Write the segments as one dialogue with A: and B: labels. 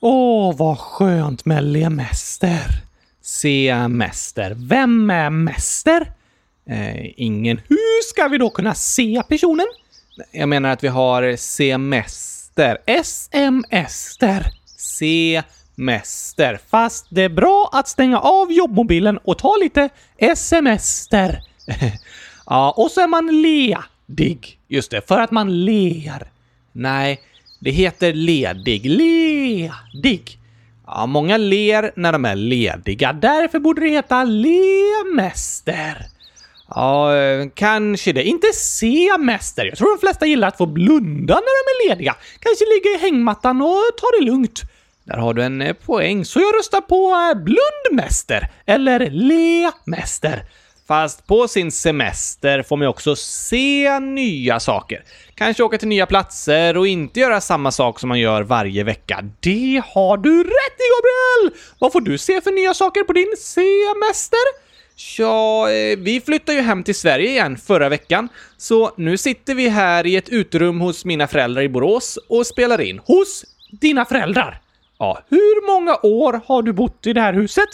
A: Åh, vad skönt med lemester. Semester. Vem är mäster? Eh, ingen. Hur ska vi då kunna se personen? Jag menar att vi har semester. SMS-ter. Semester. Fast det är bra att stänga av jobbmobilen och ta lite SMS-ter. ja, och så är man ledig. Just det, för att man ler. Nej, det heter ledig. Ledig. Ja, många ler när de är lediga. Därför borde det heta lemester. Ja, eh, kanske det. Inte semester. Jag tror de flesta gillar att få blunda när de är lediga. Kanske ligga i hängmattan och ta det lugnt. Där har du en eh, poäng, så jag röstar på eh, blundmäster eller lemäster. Fast på sin semester får man också se nya saker. Kanske åka till nya platser och inte göra samma sak som man gör varje vecka. Det har du rätt i, Gabriel! Vad får du se för nya saker på din semester? Ja, eh, vi flyttade ju hem till Sverige igen förra veckan, så nu sitter vi här i ett uterum hos mina föräldrar i Borås och spelar in. Hos dina föräldrar? Ja, hur många år har du bott i det här huset?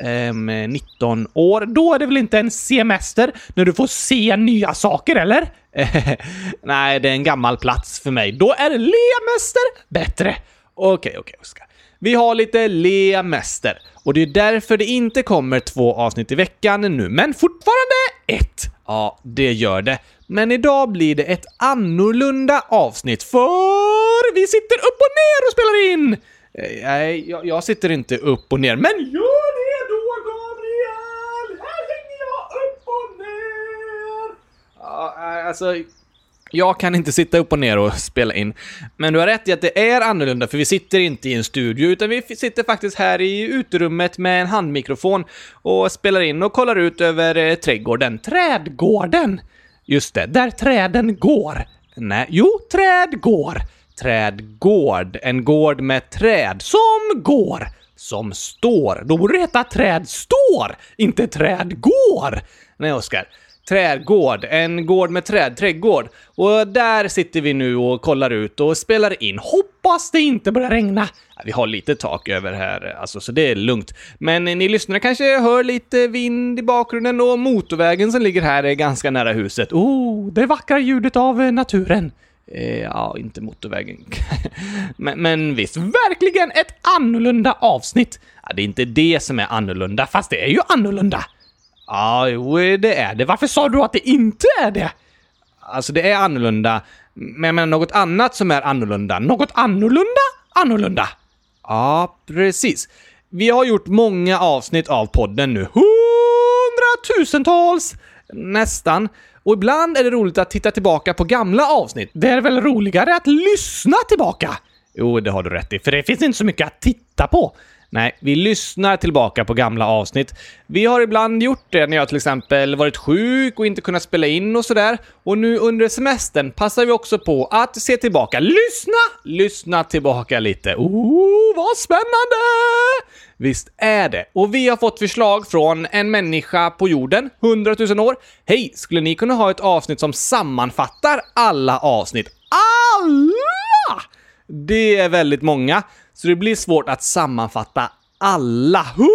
A: Ehm, 19 år. Då är det väl inte en semester när du får se nya saker, eller? Nej, det är en gammal plats för mig. Då är lemester bättre. Okej, okay, okej, okay, Oskar. Vi har lite lemester och det är därför det inte kommer två avsnitt i veckan nu, men fortfarande ett. Ja, det gör det. Men idag blir det ett annorlunda avsnitt, för vi sitter upp och ner och spelar in! Eh, nej, jag, jag sitter inte upp och ner, men gör det då, Gabriel! Här hänger jag upp och ner! Ja, eh, Eh, alltså... Jag kan inte sitta upp och ner och spela in. Men du har rätt i att det är annorlunda, för vi sitter inte i en studio, utan vi sitter faktiskt här i uterummet med en handmikrofon och spelar in och kollar ut över eh, trädgården. Trädgården! Just det, där träden går. Nej, jo, träd går. Trädgård. En gård med träd som går. Som står. Då borde det heta träd står, inte träd går. Nej, Oskar. Trädgård, en gård med träd, trädgård. Och där sitter vi nu och kollar ut och spelar in. Hoppas det inte börjar regna. Vi har lite tak över här, alltså, så det är lugnt. Men ni lyssnare kanske hör lite vind i bakgrunden och motorvägen som ligger här är ganska nära huset. Oh, det vackra ljudet av naturen. Eh, ja, inte motorvägen. men, men visst, verkligen ett annorlunda avsnitt. Ja, det är inte det som är annorlunda, fast det är ju annorlunda. Ja, jo, det är det. Varför sa du att det inte är det? Alltså, det är annorlunda, men jag menar något annat som är annorlunda. Något annorlunda? Annorlunda? Ja, precis. Vi har gjort många avsnitt av podden nu. Hundratusentals! Nästan. Och ibland är det roligt att titta tillbaka på gamla avsnitt. Det är väl roligare att lyssna tillbaka? Jo, det har du rätt i, för det finns inte så mycket att titta på. Nej, vi lyssnar tillbaka på gamla avsnitt. Vi har ibland gjort det när jag till exempel varit sjuk och inte kunnat spela in och sådär. Och nu under semestern passar vi också på att se tillbaka. Lyssna! Lyssna tillbaka lite. Oh, vad spännande! Visst är det. Och vi har fått förslag från en människa på jorden, 100 000 år. Hej, skulle ni kunna ha ett avsnitt som sammanfattar alla avsnitt? Alla! Det är väldigt många. Så det blir svårt att sammanfatta alla 100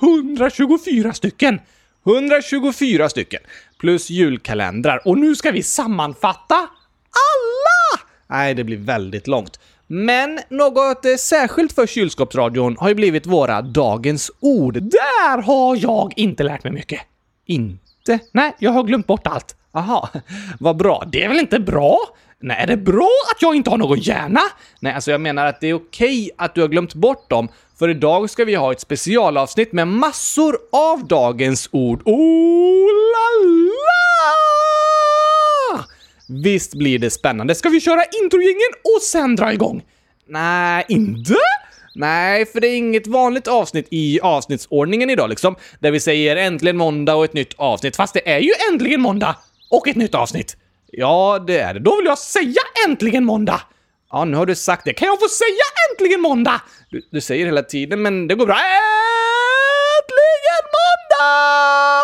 A: 124 stycken. 124 stycken. Plus julkalendrar. Och nu ska vi sammanfatta alla! Nej, det blir väldigt långt. Men något eh, särskilt för kylskåpsradion har ju blivit våra dagens ord. Där har jag inte lärt mig mycket. Inte? Nej, jag har glömt bort allt. Aha, vad bra. Det är väl inte bra? Nej, är det bra att jag inte har någon hjärna? Nej, alltså jag menar att det är okej att du har glömt bort dem, för idag ska vi ha ett specialavsnitt med massor av dagens ord. Oh la la! Visst blir det spännande. Ska vi köra introjingeln och sen dra igång? Nej, inte? Nej, för det är inget vanligt avsnitt i avsnittsordningen idag liksom, där vi säger äntligen måndag och ett nytt avsnitt, fast det är ju äntligen måndag och ett nytt avsnitt. Ja, det är det. Då vill jag säga äntligen måndag! Ja, nu har du sagt det. Kan jag få säga äntligen måndag? Du, du säger hela tiden, men det går bra. Äntligen måndag!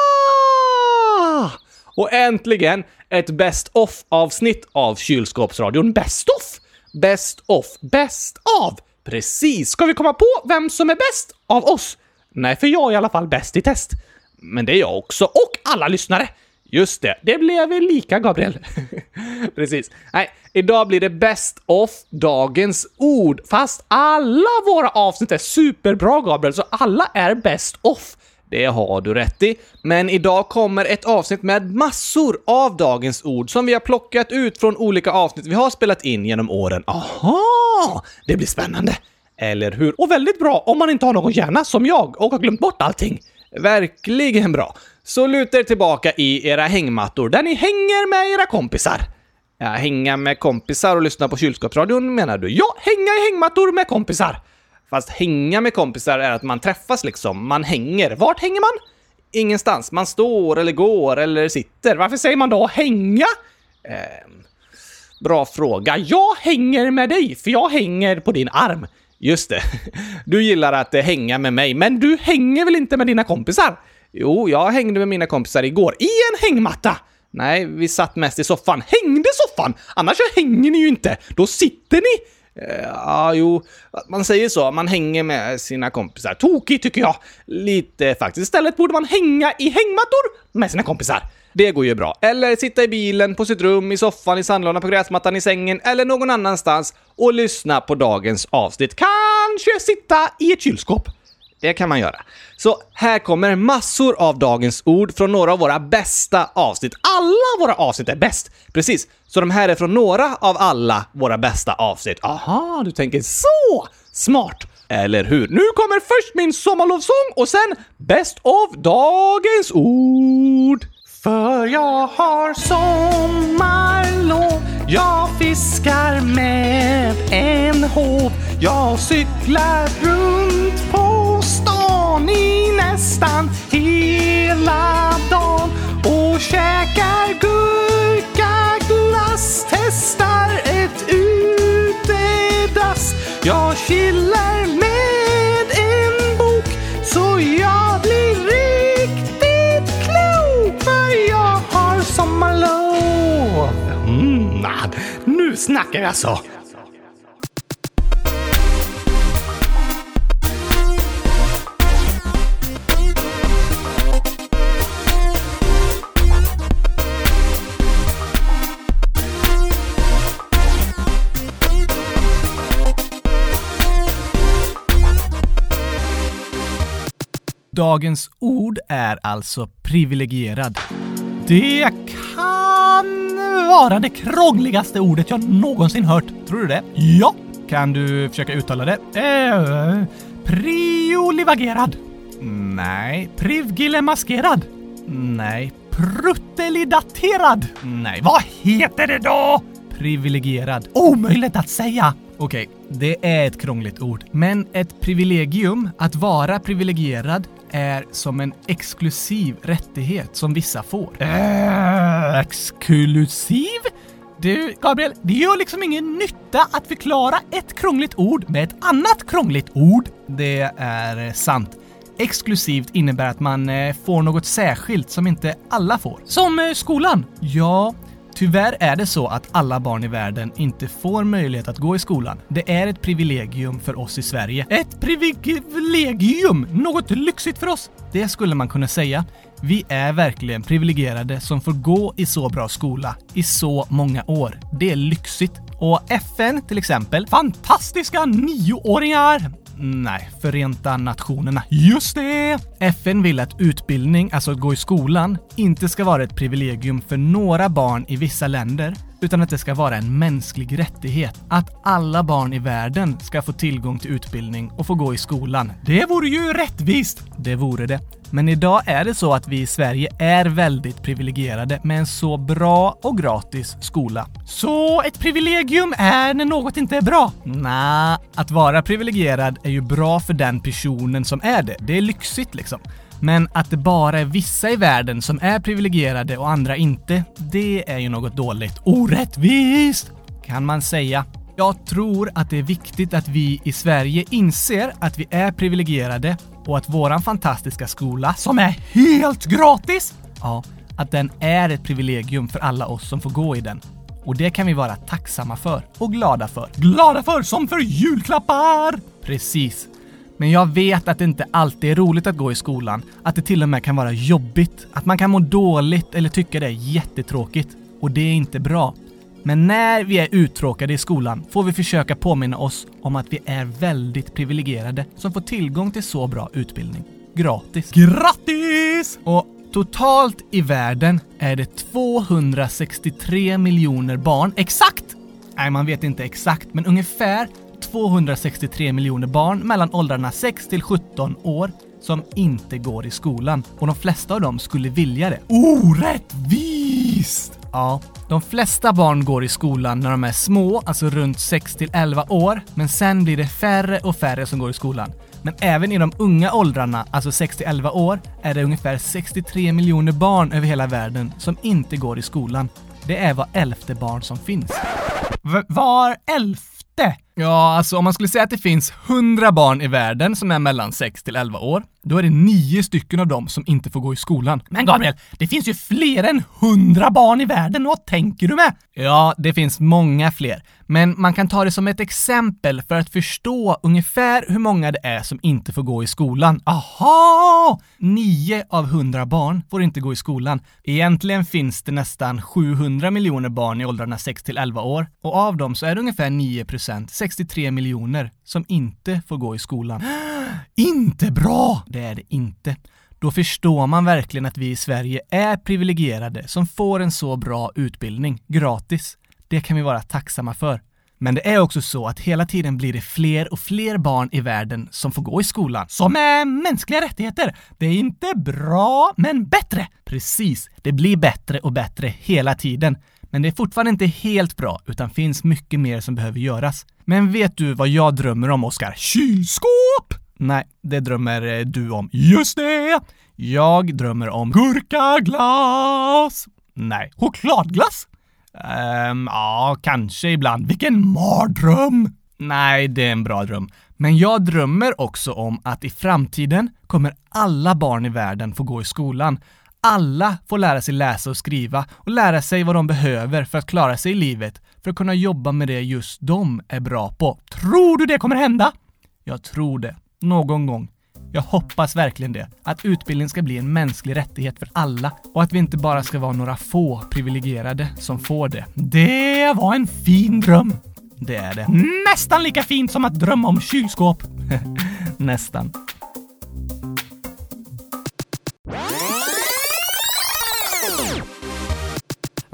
A: Och äntligen ett Best of-avsnitt av Kylskåpsradion. Best of? Best of. Best av! Precis! Ska vi komma på vem som är bäst av oss? Nej, för jag är i alla fall bäst i test. Men det är jag också, och alla lyssnare. Just det, det blev lika, Gabriel. Precis. Nej, idag blir det best of dagens ord. Fast alla våra avsnitt är superbra, Gabriel, så alla är best of. Det har du rätt i. Men idag kommer ett avsnitt med massor av dagens ord som vi har plockat ut från olika avsnitt vi har spelat in genom åren. Aha! Det blir spännande. Eller hur? Och väldigt bra om man inte har någon hjärna som jag och har glömt bort allting. Verkligen bra. Så luta er tillbaka i era hängmattor där ni hänger med era kompisar. Ja, hänga med kompisar och lyssna på kylskåpsradion menar du? Ja, hänga i hängmattor med kompisar. Fast hänga med kompisar är att man träffas liksom. Man hänger. Vart hänger man? Ingenstans. Man står eller går eller sitter. Varför säger man då hänga? Eh, bra fråga. Jag hänger med dig, för jag hänger på din arm. Just det. Du gillar att hänga med mig, men du hänger väl inte med dina kompisar? Jo, jag hängde med mina kompisar igår. I en hängmatta! Nej, vi satt mest i soffan. Hängde soffan? Annars hänger ni ju inte. Då sitter ni. Ja, ja, jo, man säger så. Man hänger med sina kompisar. Tokigt tycker jag. Lite faktiskt. Istället borde man hänga i hängmattor med sina kompisar. Det går ju bra. Eller sitta i bilen, på sitt rum, i soffan, i sandlådan, på gräsmattan, i sängen eller någon annanstans och lyssna på dagens avsnitt. Kanske sitta i ett kylskåp. Det kan man göra. Så här kommer massor av dagens ord från några av våra bästa avsnitt. Alla våra avsnitt är bäst! Precis, så de här är från några av alla våra bästa avsnitt. Aha, du tänker så! Smart! Eller hur? Nu kommer först min sommarlovsång och sen Bäst av dagens ord. För jag har sommarlov. Jag fiskar med en håv. Jag cyklar runt på stan i nästan hela dagen och käkar gurkaglass Testar ett utedass. Jag chillar med Mm, nu snackar jag så. Alltså.
B: Dagens ord är alltså privilegierad. Det kan vara det krångligaste ordet jag någonsin hört. Tror du det? Ja. Kan du försöka uttala det? Eh, priolivagerad. Nej. Privgilemaskerad. Nej. Pruttelidaterad. Nej. Vad heter det då? Privilegierad. Omöjligt att säga. Okej, det är ett krångligt ord. Men ett privilegium, att vara privilegierad, är som en exklusiv rättighet som vissa får. Äh, exklusiv? Du, Gabriel, det gör liksom ingen nytta att förklara ett krångligt ord med ett annat krångligt ord. Det är sant. Exklusivt innebär att man eh, får något särskilt som inte alla får. Som eh, skolan? Ja, Tyvärr är det så att alla barn i världen inte får möjlighet att gå i skolan. Det är ett privilegium för oss i Sverige. Ett privilegium! Något lyxigt för oss! Det skulle man kunna säga. Vi är verkligen privilegierade som får gå i så bra skola i så många år. Det är lyxigt. Och FN till exempel, fantastiska nioåringar! Nej, Förenta Nationerna. Just det! FN vill att utbildning, alltså att gå i skolan, inte ska vara ett privilegium för några barn i vissa länder, utan att det ska vara en mänsklig rättighet. Att alla barn i världen ska få tillgång till utbildning och få gå i skolan. Det vore ju rättvist! Det vore det. Men idag är det så att vi i Sverige är väldigt privilegierade med en så bra och gratis skola. Så ett privilegium är när något inte är bra? Nja, att vara privilegierad är ju bra för den personen som är det. Det är lyxigt liksom. Men att det bara är vissa i världen som är privilegierade och andra inte, det är ju något dåligt. Orättvist! Kan man säga. Jag tror att det är viktigt att vi i Sverige inser att vi är privilegierade och att våran fantastiska skola, som är helt gratis, ja, att den är ett privilegium för alla oss som får gå i den. Och det kan vi vara tacksamma för och glada för. Glada för som för julklappar! Precis. Men jag vet att det inte alltid är roligt att gå i skolan. Att det till och med kan vara jobbigt. Att man kan må dåligt eller tycka det är jättetråkigt. Och det är inte bra. Men när vi är uttråkade i skolan får vi försöka påminna oss om att vi är väldigt privilegierade som får tillgång till så bra utbildning. Gratis. Grattis! Och totalt i världen är det 263 miljoner barn, exakt! Nej, man vet inte exakt, men ungefär 263 miljoner barn mellan åldrarna 6 till 17 år som inte går i skolan och de flesta av dem skulle vilja det. Orättvist! Ja, de flesta barn går i skolan när de är små, alltså runt 6 till 11 år, men sen blir det färre och färre som går i skolan. Men även i de unga åldrarna, alltså 6 till 11 år, är det ungefär 63 miljoner barn över hela världen som inte går i skolan. Det är var elfte barn som finns. V var elfte? Ja, alltså om man skulle säga att det finns 100 barn i världen som är mellan 6 till 11 år, då är det nio stycken av dem som inte får gå i skolan. Men Gabriel, det finns ju fler än 100 barn i världen, vad tänker du med? Ja, det finns många fler. Men man kan ta det som ett exempel för att förstå ungefär hur många det är som inte får gå i skolan. Aha! Nio av 100 barn får inte gå i skolan. Egentligen finns det nästan 700 miljoner barn i åldrarna 6 till 11 år och av dem så är det ungefär 9% 63 miljoner, som inte får gå i skolan. Inte bra! Det är det inte. Då förstår man verkligen att vi i Sverige är privilegierade som får en så bra utbildning, gratis. Det kan vi vara tacksamma för. Men det är också så att hela tiden blir det fler och fler barn i världen som får gå i skolan. Som är mänskliga rättigheter. Det är inte bra, men bättre. Precis, det blir bättre och bättre hela tiden. Men det är fortfarande inte helt bra, utan finns mycket mer som behöver göras. Men vet du vad jag drömmer om, Oskar? Kylskåp! Nej, det drömmer eh, du om. Just det! Jag drömmer om gurkaglass! Nej, chokladglass? Ehm, ja, kanske ibland. Vilken mardröm! Nej, det är en bra dröm. Men jag drömmer också om att i framtiden kommer alla barn i världen få gå i skolan. Alla får lära sig läsa och skriva och lära sig vad de behöver för att klara sig i livet, för att kunna jobba med det just de är bra på. Tror du det kommer hända? Jag tror det. Någon gång. Jag hoppas verkligen det. Att utbildning ska bli en mänsklig rättighet för alla och att vi inte bara ska vara några få privilegierade som får det. Det var en fin dröm. Det är det. Nästan lika fint som att drömma om kylskåp. Nästan.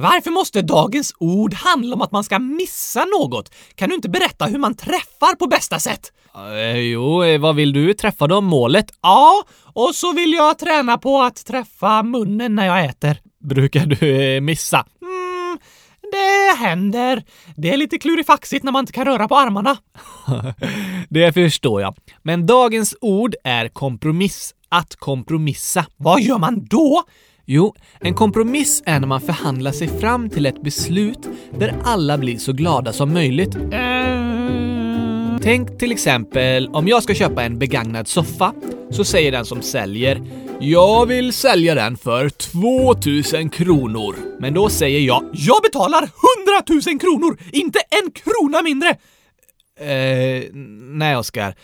A: Varför måste dagens ord handla om att man ska missa något? Kan du inte berätta hur man träffar på bästa sätt?
C: Uh, jo, eh, vad vill du träffa då? Målet?
A: Ja, och så vill jag träna på att träffa munnen när jag äter.
C: Brukar du eh, missa?
A: Mm, det händer. Det är lite klurifaxigt när man inte kan röra på armarna.
C: det förstår jag. Men dagens ord är kompromiss. Att kompromissa.
A: Vad gör man då?
C: Jo, en kompromiss är när man förhandlar sig fram till ett beslut där alla blir så glada som möjligt. Tänk till exempel om jag ska köpa en begagnad soffa, så säger den som säljer “Jag vill sälja den för 2000 kronor”. Men då säger jag
A: “Jag betalar 100 000 kronor, inte en krona mindre!”
C: Eh, nej Oskar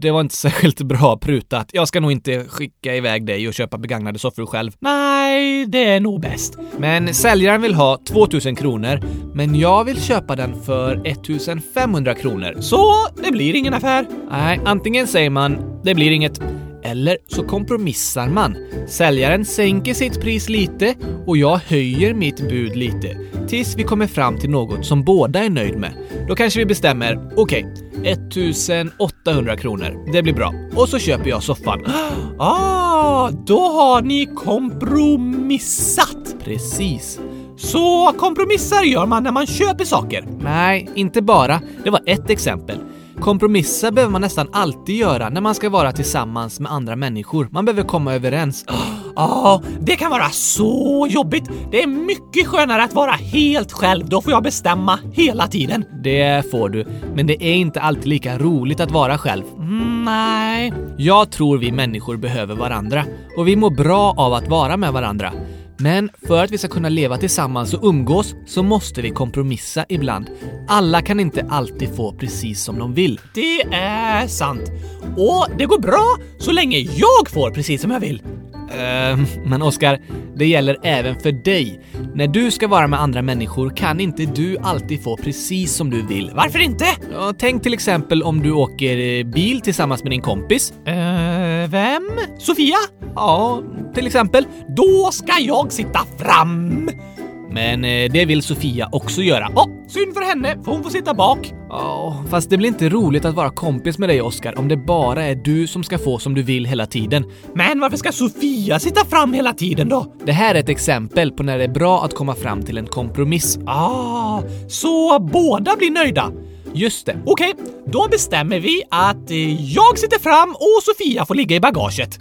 C: det var inte särskilt bra prutat. Jag ska nog inte skicka iväg dig och köpa begagnade soffor själv.
A: Nej, det är nog bäst.
C: Men säljaren vill ha 2000 kronor, men jag vill köpa den för 1500 kronor.
A: Så det blir ingen affär?
C: Nej, antingen säger man “det blir inget” eller så kompromissar man. Säljaren sänker sitt pris lite och jag höjer mitt bud lite tills vi kommer fram till något som båda är nöjd med. Då kanske vi bestämmer, okej, okay, 1800 kronor. Det blir bra. Och så köper jag soffan.
A: Ah, då har ni kompromissat!
C: Precis.
A: Så kompromissar gör man när man köper saker?
C: Nej, inte bara. Det var ett exempel. Kompromissa behöver man nästan alltid göra när man ska vara tillsammans med andra människor. Man behöver komma överens.
A: Ja, oh, det kan vara så jobbigt. Det är mycket skönare att vara helt själv. Då får jag bestämma hela tiden.
C: Det får du, men det är inte alltid lika roligt att vara själv.
A: Mm, nej.
C: Jag tror vi människor behöver varandra och vi mår bra av att vara med varandra. Men för att vi ska kunna leva tillsammans och umgås så måste vi kompromissa ibland. Alla kan inte alltid få precis som de vill.
A: Det är sant. Och det går bra så länge jag får precis som jag vill.
C: Ehm, men Oskar, det gäller även för dig. När du ska vara med andra människor kan inte du alltid få precis som du vill.
A: Varför inte?
C: Ja, tänk till exempel om du åker eh, bil tillsammans med din kompis.
A: Ehm, vem? Sofia?
C: Ja, till exempel.
A: Då ska jag sitta fram!
C: Men eh, det vill Sofia också göra.
A: Åh, synd för henne, för hon får sitta bak.
C: Ja, fast det blir inte roligt att vara kompis med dig Oskar om det bara är du som ska få som du vill hela tiden.
A: Men varför ska Sofia sitta fram hela tiden då?
C: Det här är ett exempel på när det är bra att komma fram till en kompromiss.
A: Ah, så båda blir nöjda?
C: Just det.
A: Okej, då bestämmer vi att eh, jag sitter fram och Sofia får ligga i bagaget.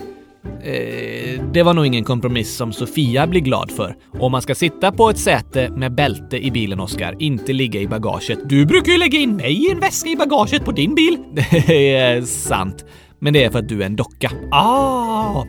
C: Eh, det var nog ingen kompromiss som Sofia blir glad för. Om man ska sitta på ett säte med bälte i bilen, Oskar, inte ligga i bagaget.
A: Du brukar ju lägga in mig i en väska i bagaget på din bil.
C: Det är sant. Men det är för att du är en docka.
A: Ah,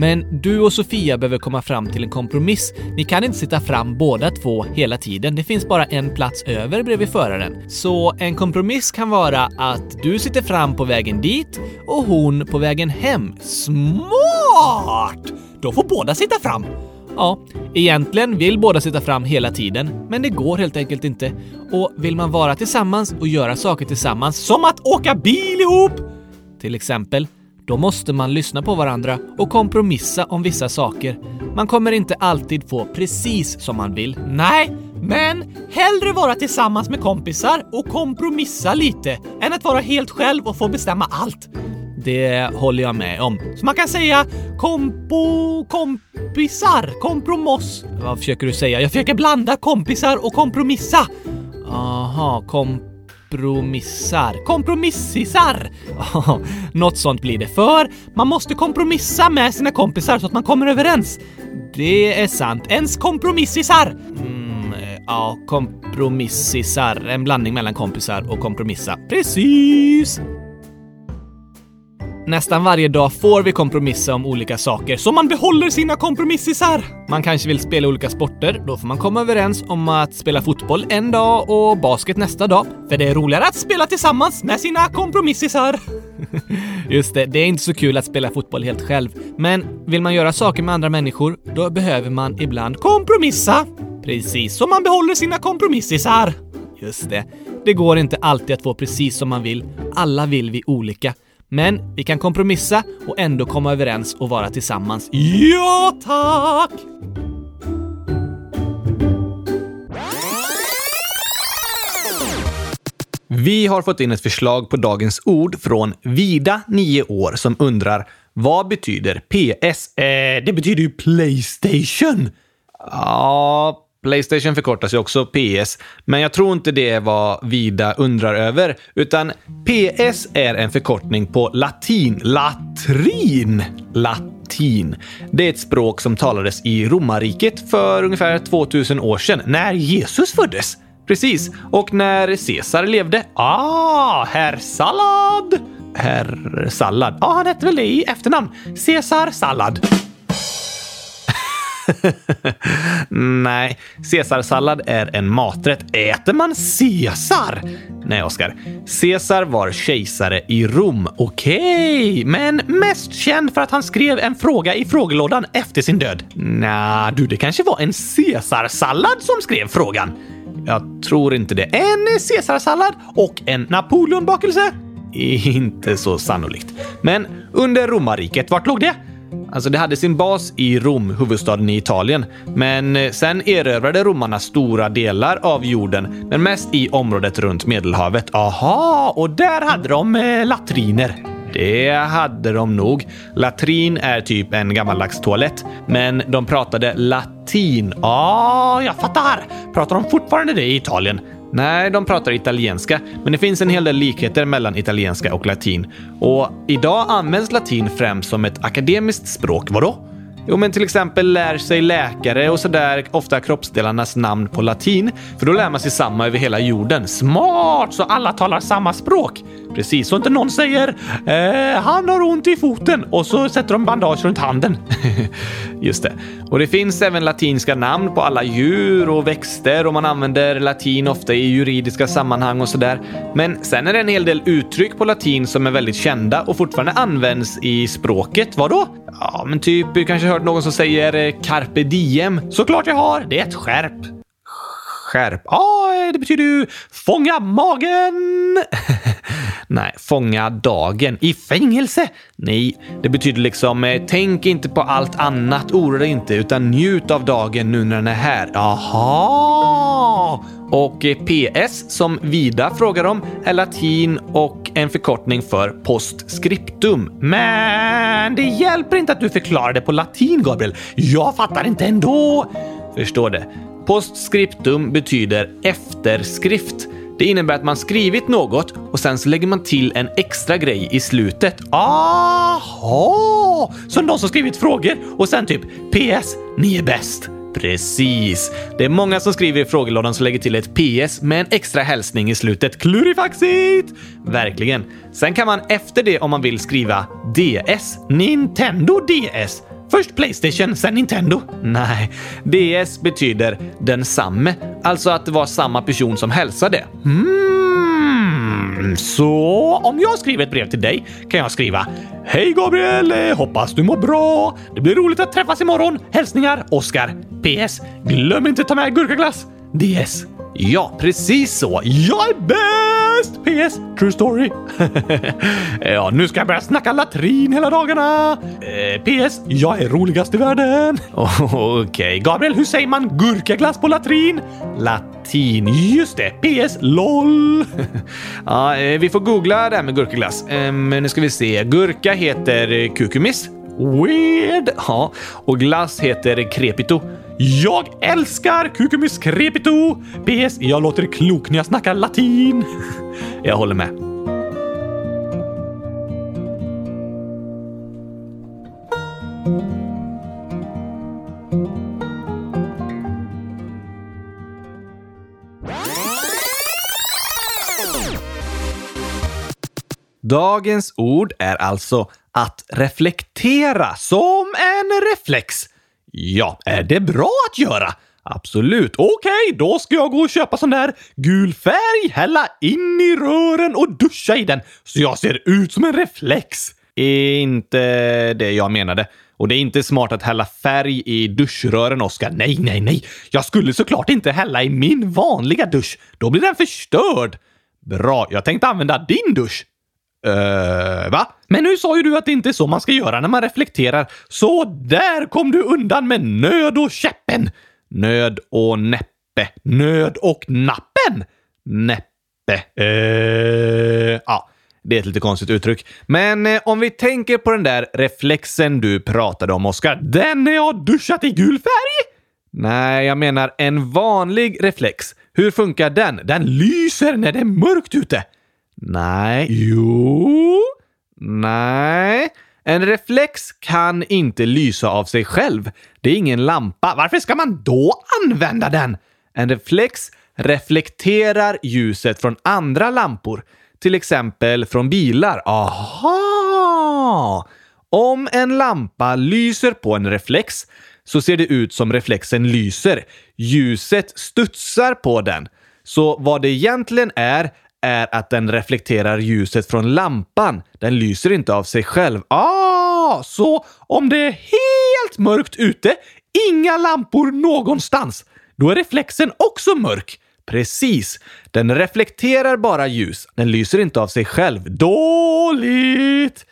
C: men du och Sofia behöver komma fram till en kompromiss. Ni kan inte sitta fram båda två hela tiden. Det finns bara en plats över bredvid föraren. Så en kompromiss kan vara att du sitter fram på vägen dit och hon på vägen hem.
A: smart! Då får båda sitta fram.
C: Ja, egentligen vill båda sitta fram hela tiden, men det går helt enkelt inte. Och vill man vara tillsammans och göra saker tillsammans,
A: Som att åka bil ihop!
C: till exempel, då måste man lyssna på varandra och kompromissa om vissa saker. Man kommer inte alltid få precis som man vill.
A: Nej, men hellre vara tillsammans med kompisar och kompromissa lite än att vara helt själv och få bestämma allt.
C: Det håller jag med om.
A: Så man kan säga kompo... kompisar, kompromoss.
C: Vad försöker du säga?
A: Jag försöker blanda kompisar och kompromissa.
C: Aha, kompromissar.
A: Kompromissisar.
C: Något sånt blir det.
A: För man måste kompromissa med sina kompisar så att man kommer överens.
C: Det är sant.
A: Ens kompromissisar.
C: Mm, ja, kompromissisar. En blandning mellan kompisar och kompromissa.
A: Precis.
C: Nästan varje dag får vi kompromissa om olika saker.
A: Så man behåller sina kompromissisar.
C: Man kanske vill spela olika sporter. Då får man komma överens om att spela fotboll en dag och basket nästa dag.
A: För det är roligare att spela tillsammans med sina kompromissisar.
C: Just det, det är inte så kul att spela fotboll helt själv. Men vill man göra saker med andra människor, då behöver man ibland
A: Kompromissa.
C: precis
A: som man behåller sina kompromissisar.
C: Just det. Det går inte alltid att få precis som man vill. Alla vill vi olika. Men vi kan kompromissa och ändå komma överens och vara tillsammans.
A: Ja, tack!
D: Vi har fått in ett förslag på dagens ord från Vida, 9 år, som undrar vad betyder PS? Eh, det betyder ju Playstation. Ja, Playstation förkortas ju också PS, men jag tror inte det är vad Vida undrar över, utan PS är en förkortning på latin. Latrin! Latin. Det är ett språk som talades i romarriket för ungefär 2000 år sedan, när Jesus föddes. Precis. Och när Caesar levde? Ah, herr Sallad! Herr Sallad. Ja, ah, han hette väl det i efternamn. Caesar Sallad. Nej, caesarsallad är en maträtt. Äter man caesar? Nej, Oskar. Caesar var kejsare i Rom. Okej, men mest känd för att han skrev en fråga i frågelådan efter sin död. Nja, du, det kanske var en caesarsallad som skrev frågan. Jag tror inte det. En caesarsallad och en napoleonbakelse? Inte så sannolikt. Men under romarriket, vart låg det? Alltså det hade sin bas i Rom, huvudstaden i Italien. Men eh, sen erövrade romarna stora delar av jorden, men mest i området runt Medelhavet. Aha, och där hade de eh, latriner. Det hade de nog. Latrin är typ en gammaldags toalett, men de pratade latin. Ja, ah, jag fattar. Pratar de fortfarande det i Italien? Nej, de pratar italienska, men det finns en hel del likheter mellan italienska och latin. Och idag används latin främst som ett akademiskt språk. Vadå?
C: Jo, men till exempel lär sig läkare och sådär ofta kroppsdelarnas namn på latin, för då lär man sig samma över hela jorden.
A: Smart! Så alla talar samma språk. Precis, så inte någon säger eh, “han har ont i foten” och så sätter de bandage runt handen.
C: Just det. Och det finns även latinska namn på alla djur och växter och man använder latin ofta i juridiska sammanhang och sådär. Men sen är det en hel del uttryck på latin som är väldigt kända och fortfarande används i språket. Vadå? Ja, men typ kanske hört någon som säger eh, carpe diem.
A: Såklart jag har! Det är ett skärp.
C: Skärp.
A: Ja, eh, det betyder ju fånga magen.
C: Nej, fånga dagen. I fängelse? Nej, det betyder liksom eh, tänk inte på allt annat, oroa dig inte, utan njut av dagen nu när den är här.
A: Jaha!
C: Och eh, PS, som Vida frågar om, är latin och en förkortning för postscriptum.
A: Men det hjälper inte att du förklarar det på latin, Gabriel. Jag fattar inte ändå.
C: Förstår det. Postscriptum betyder efterskrift. Det innebär att man skrivit något och sen så lägger man till en extra grej i slutet.
A: Aha! Som de som skrivit frågor och sen typ PS, ni är bäst.
C: Precis. Det är många som skriver i frågelådan som lägger till ett PS med en extra hälsning i slutet.
A: Klurifaxigt!
C: Verkligen. Sen kan man efter det om man vill skriva DS.
A: Nintendo DS. Först Playstation, sen Nintendo.
C: Nej, DS betyder densamme. Alltså att det var samma person som hälsade.
A: Mm, Mm, så om jag skriver ett brev till dig kan jag skriva Hej Gabriel! Eh, hoppas du mår bra. Det blir roligt att träffas imorgon. Hälsningar Oskar. PS. Glöm inte ta med gurkaglass. DS.
C: Ja, precis så.
A: Jag är bäst! PS. True story. ja, nu ska jag börja snacka latrin hela dagarna. Eh, PS. Jag är roligast i världen.
C: Okej, okay.
A: Gabriel, hur säger man gurkaglass på latrin? Latin. Just det. PS. LOL.
C: ja, eh, vi får googla det här med gurkaglass. Eh, nu ska vi se. Gurka heter kukumis.
A: Weird.
C: Ja, och glass heter crepito.
A: Jag älskar Cucumis crepito! PS. Jag låter klok när jag snackar latin.
C: jag håller med. Dagens ord är alltså att reflektera som en reflex.
A: Ja, är det bra att göra? Absolut. Okej, okay, då ska jag gå och köpa sån där gul färg, hälla in i rören och duscha i den så jag ser ut som en reflex.
C: Inte det jag menade. Och det är inte smart att hälla färg i duschrören, Oskar.
A: Nej, nej, nej. Jag skulle såklart inte hälla i min vanliga dusch. Då blir den förstörd. Bra, jag tänkte använda din dusch. Uh, va? Men nu sa ju du att det inte är så man ska göra när man reflekterar. Så där kom du undan med nöd och käppen!
C: Nöd och näppe.
A: Nöd och nappen?
C: Näppe. Uh, ja, det är ett lite konstigt uttryck. Men eh, om vi tänker på den där reflexen du pratade om, Oskar.
A: Den när jag duschat i gul färg?
C: Nej, jag menar en vanlig reflex. Hur funkar den?
A: Den lyser när det är mörkt ute.
C: Nej.
A: Jo.
C: Nej. En reflex kan inte lysa av sig själv. Det är ingen lampa.
A: Varför ska man då använda den?
C: En reflex reflekterar ljuset från andra lampor. Till exempel från bilar.
A: Aha!
C: Om en lampa lyser på en reflex så ser det ut som reflexen lyser. Ljuset studsar på den. Så vad det egentligen är, är att den reflekterar ljuset från lampan. Den lyser inte av sig själv.
A: Ah, så om det är helt mörkt ute, inga lampor någonstans, då är reflexen också mörk.
C: Precis. Den reflekterar bara ljus. Den lyser inte av sig själv.
A: Dåligt!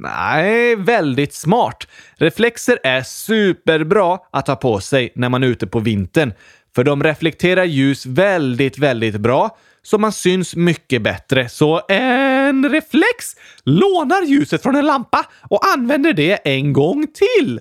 C: Nej, väldigt smart. Reflexer är superbra att ha på sig när man är ute på vintern. För de reflekterar ljus väldigt, väldigt bra så man syns mycket bättre. Så en reflex lånar ljuset från en lampa och använder det en gång till.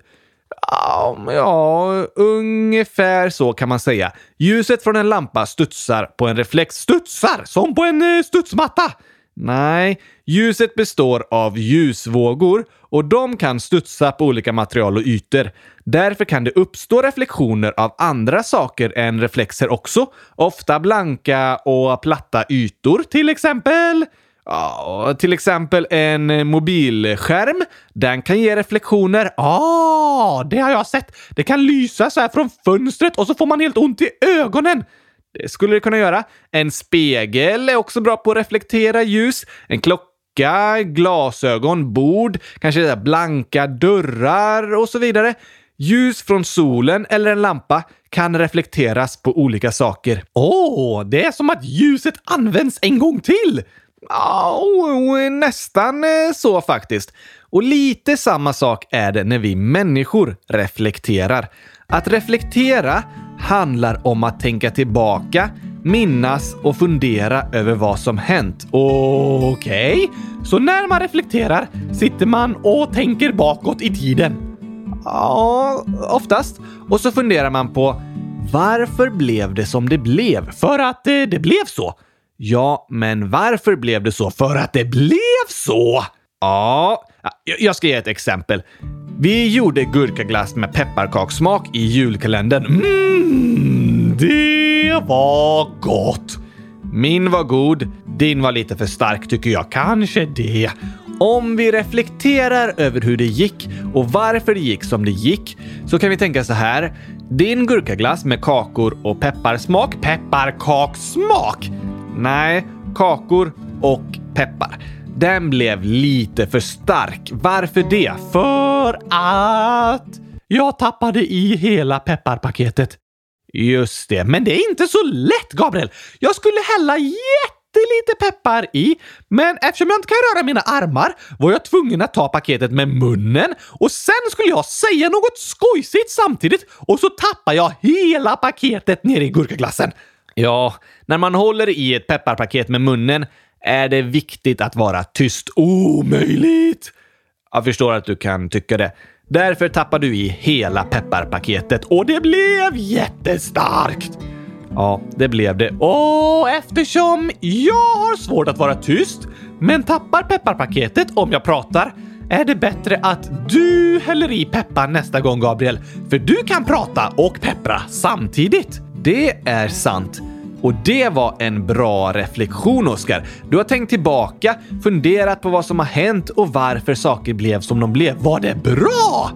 C: Ja, ungefär så kan man säga. Ljuset från en lampa studsar på en reflex.
A: Studsar? Som på en eh, studsmatta?
C: Nej, ljuset består av ljusvågor och de kan studsa på olika material och ytor. Därför kan det uppstå reflektioner av andra saker än reflexer också. Ofta blanka och platta ytor till exempel. Ja, till exempel en mobilskärm. Den kan ge reflektioner.
A: Ah, det har jag sett. Det kan lysa så här från fönstret och så får man helt ont i ögonen.
C: Det skulle det kunna göra. En spegel är också bra på att reflektera ljus. En klocka, glasögon, bord, kanske blanka dörrar och så vidare. Ljus från solen eller en lampa kan reflekteras på olika saker.
A: Åh, oh, det är som att ljuset används en gång till!
C: Oh, nästan eh, så faktiskt. Och lite samma sak är det när vi människor reflekterar. Att reflektera handlar om att tänka tillbaka, minnas och fundera över vad som hänt.
A: Okej, okay. så när man reflekterar sitter man och tänker bakåt i tiden?
C: Ja, oftast. Och så funderar man på varför blev det som det blev?
A: För att det, det blev så.
C: Ja, men varför blev det så?
A: För att det blev så!
C: Ja, jag ska ge ett exempel. Vi gjorde gurkaglass med pepparkakssmak i julkalendern.
A: Mmm, det var gott!
C: Min var god, din var lite för stark tycker jag.
A: Kanske det.
C: Om vi reflekterar över hur det gick och varför det gick som det gick så kan vi tänka så här. Din gurkaglass med kakor och pepparsmak.
A: pepparkaksmak?
C: Nej, kakor och peppar. Den blev lite för stark. Varför det?
A: För att jag tappade i hela pepparpaketet.
C: Just det,
A: men det är inte så lätt, Gabriel. Jag skulle hälla jättelite peppar i, men eftersom jag inte kan röra mina armar var jag tvungen att ta paketet med munnen och sen skulle jag säga något skojsigt samtidigt och så tappar jag hela paketet ner i gurkaglassen.
C: Ja, när man håller i ett pepparpaket med munnen är det viktigt att vara tyst.
A: Omöjligt!
C: Jag förstår att du kan tycka det. Därför tappar du i hela pepparpaketet och det blev jättestarkt. Ja, det blev det.
A: Och eftersom jag har svårt att vara tyst, men tappar pepparpaketet om jag pratar, är det bättre att du häller i peppar nästa gång, Gabriel. För du kan prata och peppra samtidigt.
C: Det är sant. Och det var en bra reflektion, Oskar. Du har tänkt tillbaka, funderat på vad som har hänt och varför saker blev som de blev.
A: Var det bra?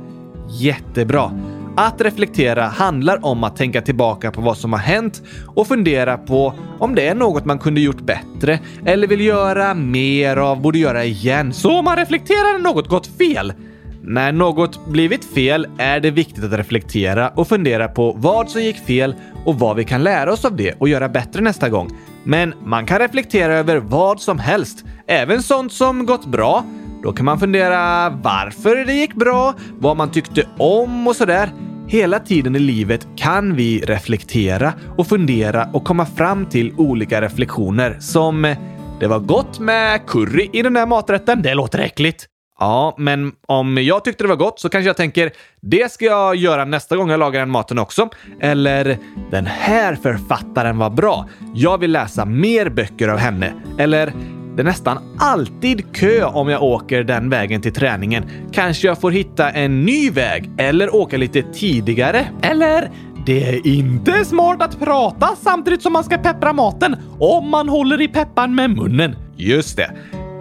C: Jättebra. Att reflektera handlar om att tänka tillbaka på vad som har hänt och fundera på om det är något man kunde gjort bättre eller vill göra mer av, borde göra igen.
A: Så om man reflekterar när något gått fel?
C: När något blivit fel är det viktigt att reflektera och fundera på vad som gick fel och vad vi kan lära oss av det och göra bättre nästa gång. Men man kan reflektera över vad som helst, även sånt som gått bra. Då kan man fundera varför det gick bra, vad man tyckte om och sådär. Hela tiden i livet kan vi reflektera och fundera och komma fram till olika reflektioner som “Det var gott med curry i den där maträtten. Det låter äckligt.” Ja, men om jag tyckte det var gott så kanske jag tänker det ska jag göra nästa gång jag lagar den maten också. Eller den här författaren var bra. Jag vill läsa mer böcker av henne. Eller det är nästan alltid kö om jag åker den vägen till träningen. Kanske jag får hitta en ny väg eller åka lite tidigare.
A: Eller det är inte smart att prata samtidigt som man ska peppra maten om man håller i pepparn med munnen.
C: Just det.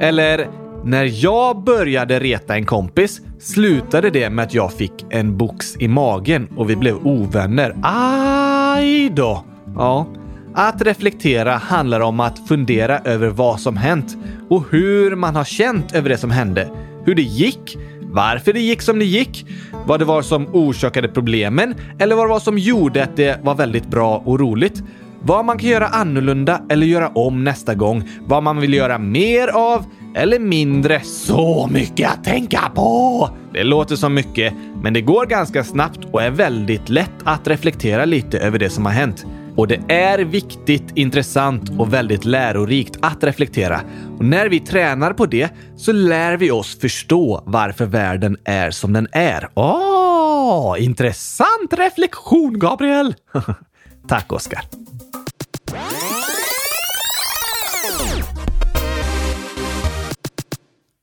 C: Eller när jag började reta en kompis slutade det med att jag fick en box i magen och vi blev ovänner.
A: Aj då!
C: Ja. Att reflektera handlar om att fundera över vad som hänt och hur man har känt över det som hände. Hur det gick, varför det gick som det gick, vad det var som orsakade problemen eller vad det var som gjorde att det var väldigt bra och roligt. Vad man kan göra annorlunda eller göra om nästa gång. Vad man vill göra mer av eller mindre.
A: Så mycket att tänka på!
C: Det låter som mycket, men det går ganska snabbt och är väldigt lätt att reflektera lite över det som har hänt. Och det är viktigt, intressant och väldigt lärorikt att reflektera. Och när vi tränar på det så lär vi oss förstå varför världen är som den är.
A: Åh, oh, intressant reflektion, Gabriel!
C: Tack, Oskar.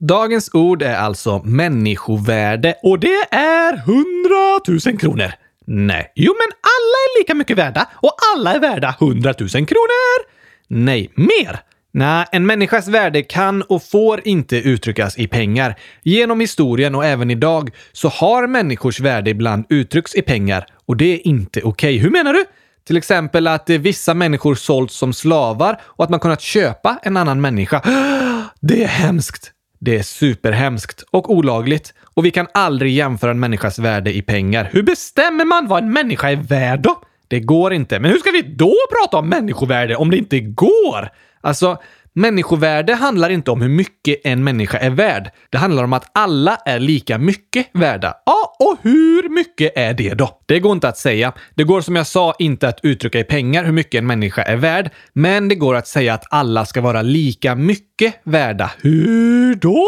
C: Dagens ord är alltså människovärde och det är 100 000 kronor. Nej. Jo, men alla är lika mycket värda och alla är värda 100 000 kronor. Nej, mer. Nej, en människas värde kan och får inte uttryckas i pengar. Genom historien och även idag så har människors värde ibland uttryckts i pengar och det är inte okej. Okay. Hur menar du? Till exempel att vissa människor sålts som slavar och att man kunnat köpa en annan människa. Det är hemskt! Det är superhemskt och olagligt och vi kan aldrig jämföra en människas värde i pengar. Hur bestämmer man vad en människa är värd då? Det går inte. Men hur ska vi då prata om människovärde om det inte går? Alltså, Människovärde handlar inte om hur mycket en människa är värd. Det handlar om att alla är lika mycket värda. Ja, och hur mycket är det då? Det går inte att säga. Det går som jag sa inte att uttrycka i pengar hur mycket en människa är värd, men det går att säga att alla ska vara lika mycket värda. Hur då?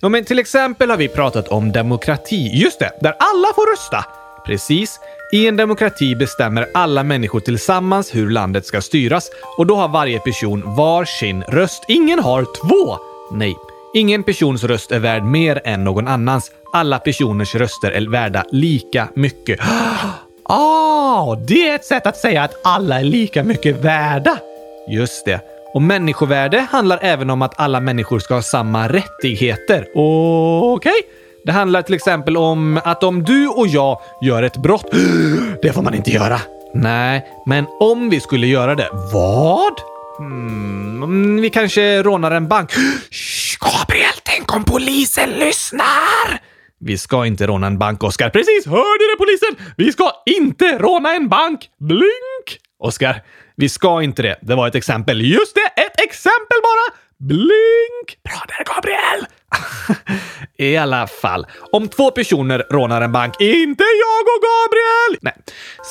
C: Ja, men till exempel har vi pratat om demokrati. Just det, där alla får rösta. Precis. I en demokrati bestämmer alla människor tillsammans hur landet ska styras och då har varje person var sin röst. Ingen har två! Nej. Ingen persons röst är värd mer än någon annans. Alla personers röster är värda lika mycket.
A: Ah, det är ett sätt att säga att alla är lika mycket värda.
C: Just det. Och människovärde handlar även om att alla människor ska ha samma rättigheter.
A: Okej? Okay.
C: Det handlar till exempel om att om du och jag gör ett brott,
A: det får man inte göra.
C: Nej, men om vi skulle göra det, vad? Mm, vi kanske rånar en bank.
A: Shh, Gabriel, tänk om polisen lyssnar!
C: Vi ska inte råna en bank, Oskar. Precis! Hörde det polisen? Vi ska inte råna en bank! Blink! Oskar, vi ska inte det. Det var ett exempel. Just det, ett exempel bara! Blink!
A: Bra där, Gabriel!
C: I alla fall, om två personer rånar en bank, inte jag och Gabriel! Nej.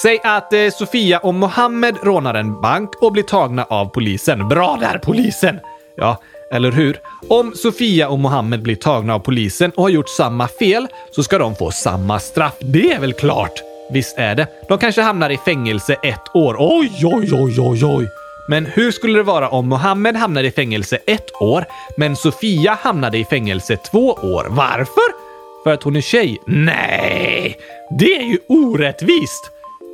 C: Säg att eh, Sofia och Mohammed rånar en bank och blir tagna av polisen. Bra där, polisen! Ja, eller hur? Om Sofia och Mohammed blir tagna av polisen och har gjort samma fel så ska de få samma straff. Det är väl klart? Visst är det. De kanske hamnar i fängelse ett år. Oj, oj, oj, oj, oj. Men hur skulle det vara om Mohammed hamnade i fängelse ett år, men Sofia hamnade i fängelse två år? Varför? För att hon är tjej? Nej, det är ju orättvist!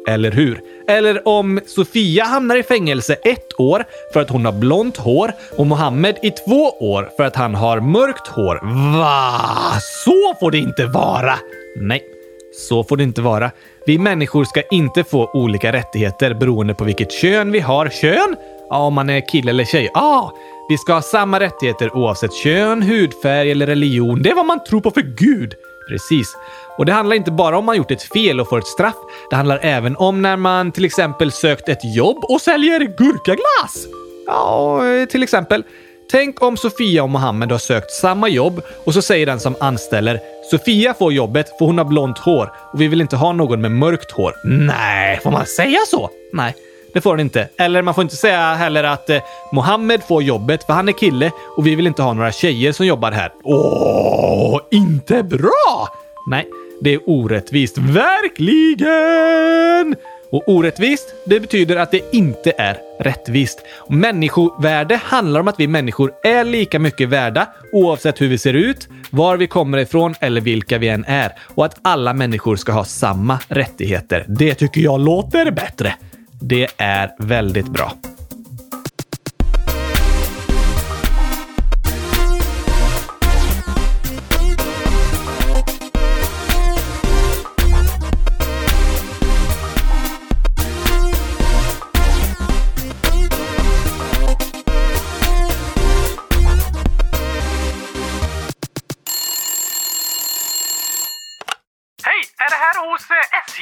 C: Eller hur? Eller om Sofia hamnar i fängelse ett år för att hon har blont hår och Mohammed i två år för att han har mörkt hår. Va? Så får det inte vara! Nej. Så får det inte vara. Vi människor ska inte få olika rättigheter beroende på vilket kön vi har. Kön? Ja, om man är kille eller tjej. Ja, ah, vi ska ha samma rättigheter oavsett kön, hudfärg eller religion. Det är vad man tror på för Gud. Precis. Och det handlar inte bara om man gjort ett fel och får ett straff. Det handlar även om när man till exempel sökt ett jobb och säljer gurkaglass. Ja, eh, till exempel. Tänk om Sofia och Mohammed har sökt samma jobb och så säger den som anställer Sofia får jobbet för hon har blont hår och vi vill inte ha någon med mörkt hår. Nej, får man säga så? Nej, det får den inte. Eller man får inte säga heller att eh, Mohammed får jobbet för han är kille och vi vill inte ha några tjejer som jobbar här. Åh, inte bra! Nej, det är orättvist. Verkligen! Och orättvist, det betyder att det inte är rättvist. Människovärde handlar om att vi människor är lika mycket värda oavsett hur vi ser ut, var vi kommer ifrån eller vilka vi än är. Och att alla människor ska ha samma rättigheter. Det tycker jag låter bättre. Det är väldigt bra.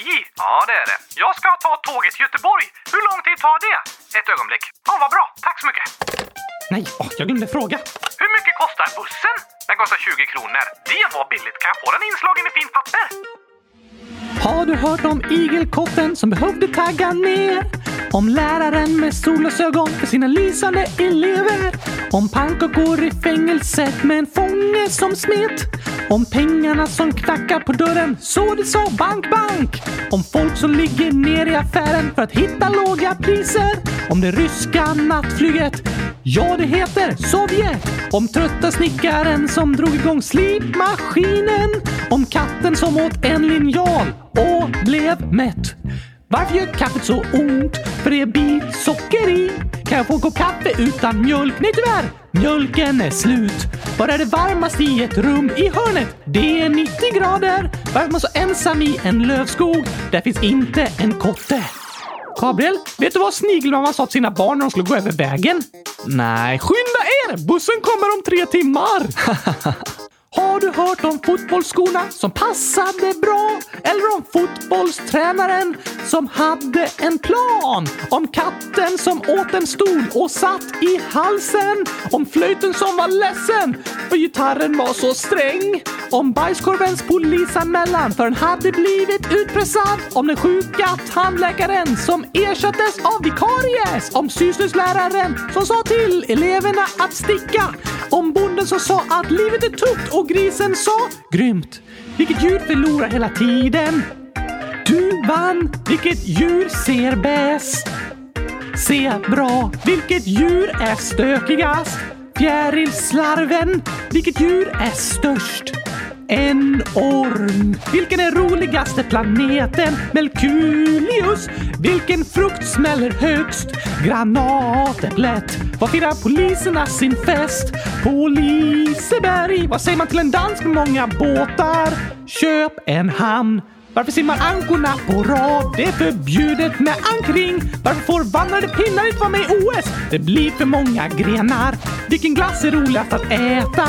E: Ja, det är det. Jag ska ta tåget till Göteborg. Hur lång tid tar det? Ett ögonblick. Ja, vad bra. Tack så mycket.
A: Nej, åh, jag glömde fråga.
E: Hur mycket kostar bussen? Den kostar 20 kronor. Det var billigt. Kan jag få den inslagen i fint papper?
A: Har du hört om igelkotten som behövde tagga ner? Om läraren med solglasögon för sina lysande elever. Om pannkakor i fängelset med en fånge som smet. Om pengarna som knackar på dörren så det sa bank, bank. Om folk som ligger ner i affären för att hitta låga priser. Om det ryska nattflyget Ja, det heter Sovjet. Om trötta snickaren som drog igång slipmaskinen. Om katten som åt en linjal och blev mätt. Varför gör kaffet så ont? För det är bitsocker i. Kan jag få en kopp kaffe utan mjölk? Nej tyvärr, mjölken är slut. Var är det varmast i ett rum i hörnet? Det är 90 grader. Varför är man så ensam i en lövskog? Där finns inte en kotte. Gabriel, vet du vad snigelmamman sa till sina barn när de skulle gå över vägen? Nej, skynda er! Bussen kommer om tre timmar! Har du hört om fotbollsskorna som passade bra? Eller om fotbollstränaren som hade en plan? Om katten som åt en stol och satt i halsen? Om flöjten som var ledsen för gitarren var så sträng? Om bajskorvens polisanmälan för den hade blivit utpressad? Om den sjuka tandläkaren som ersattes av vikaries? Om syslöjdsläraren som sa till eleverna att sticka? Om bonden som sa att livet är tufft och grisen sa grymt. Vilket djur förlorar hela tiden? Du vann. Vilket djur ser bäst? Se bra. Vilket djur är stökigast? Fjärilslarven. Vilket djur är störst? En orm. Vilken är roligaste planeten? Melkulius. Vilken frukt smäller högst? Granatäpplet. Var firar poliserna sin fest? På Liseberg. Vad säger man till en dans med många båtar? Köp en hamn. Varför simmar ankorna på rad? Det är förbjudet med ankring. Varför får vandrade pinnar inte vara med i OS? Det blir för många grenar. Vilken glass är roligast att äta?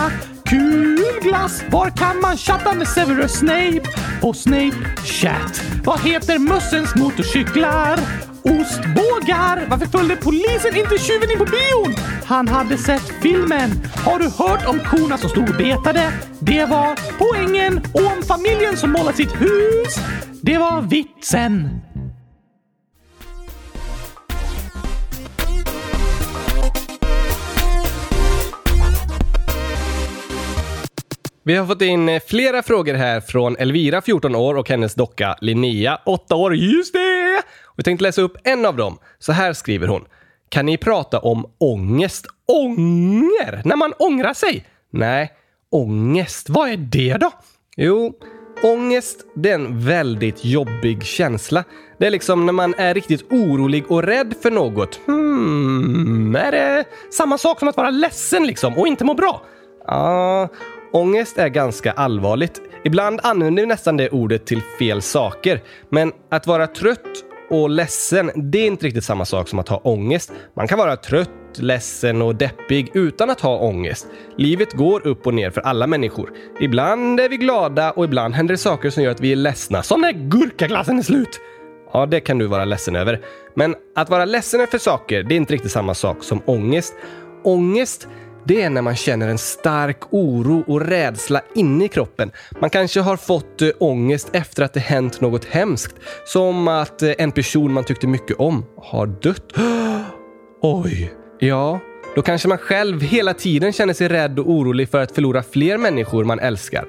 A: Kul glass! Var kan man chatta med Severus Snape? På Snape Chat. Vad heter mössens motorcyklar? Ostbågar! Varför följde polisen inte tjuven in på bion? Han hade sett filmen. Har du hört om korna som stod och betade? Det var poängen. Och om familjen som målat sitt hus? Det var vitsen.
B: Vi har fått in eh, flera frågor här från Elvira, 14 år, och hennes docka Linnea, 8 år. Just det! Och jag tänkte läsa upp en av dem. Så här skriver hon. Kan ni prata om ångest? Ånger? När man ångrar sig? Nej, ångest. Vad är det då? Jo, ångest det är en väldigt jobbig känsla. Det är liksom när man är riktigt orolig och rädd för något. Hmm, är det samma sak som att vara ledsen liksom och inte må bra? Ja, ångest är ganska allvarligt. Ibland använder vi nästan det ordet till fel saker. Men att vara trött och ledsen, det är inte riktigt samma sak som att ha ångest. Man kan vara trött, ledsen och deppig utan att ha ångest. Livet går upp och ner för alla människor. Ibland är vi glada och ibland händer det saker som gör att vi är ledsna. Som när gurkaglassen är slut! Ja, det kan du vara ledsen över. Men att vara ledsen för saker, det är inte riktigt samma sak som ångest. Ångest, det är när man känner en stark oro och rädsla inne i kroppen. Man kanske har fått eh, ångest efter att det hänt något hemskt. Som att eh, en person man tyckte mycket om har dött. Oj. Ja, då kanske man själv hela tiden känner sig rädd och orolig för att förlora fler människor man älskar.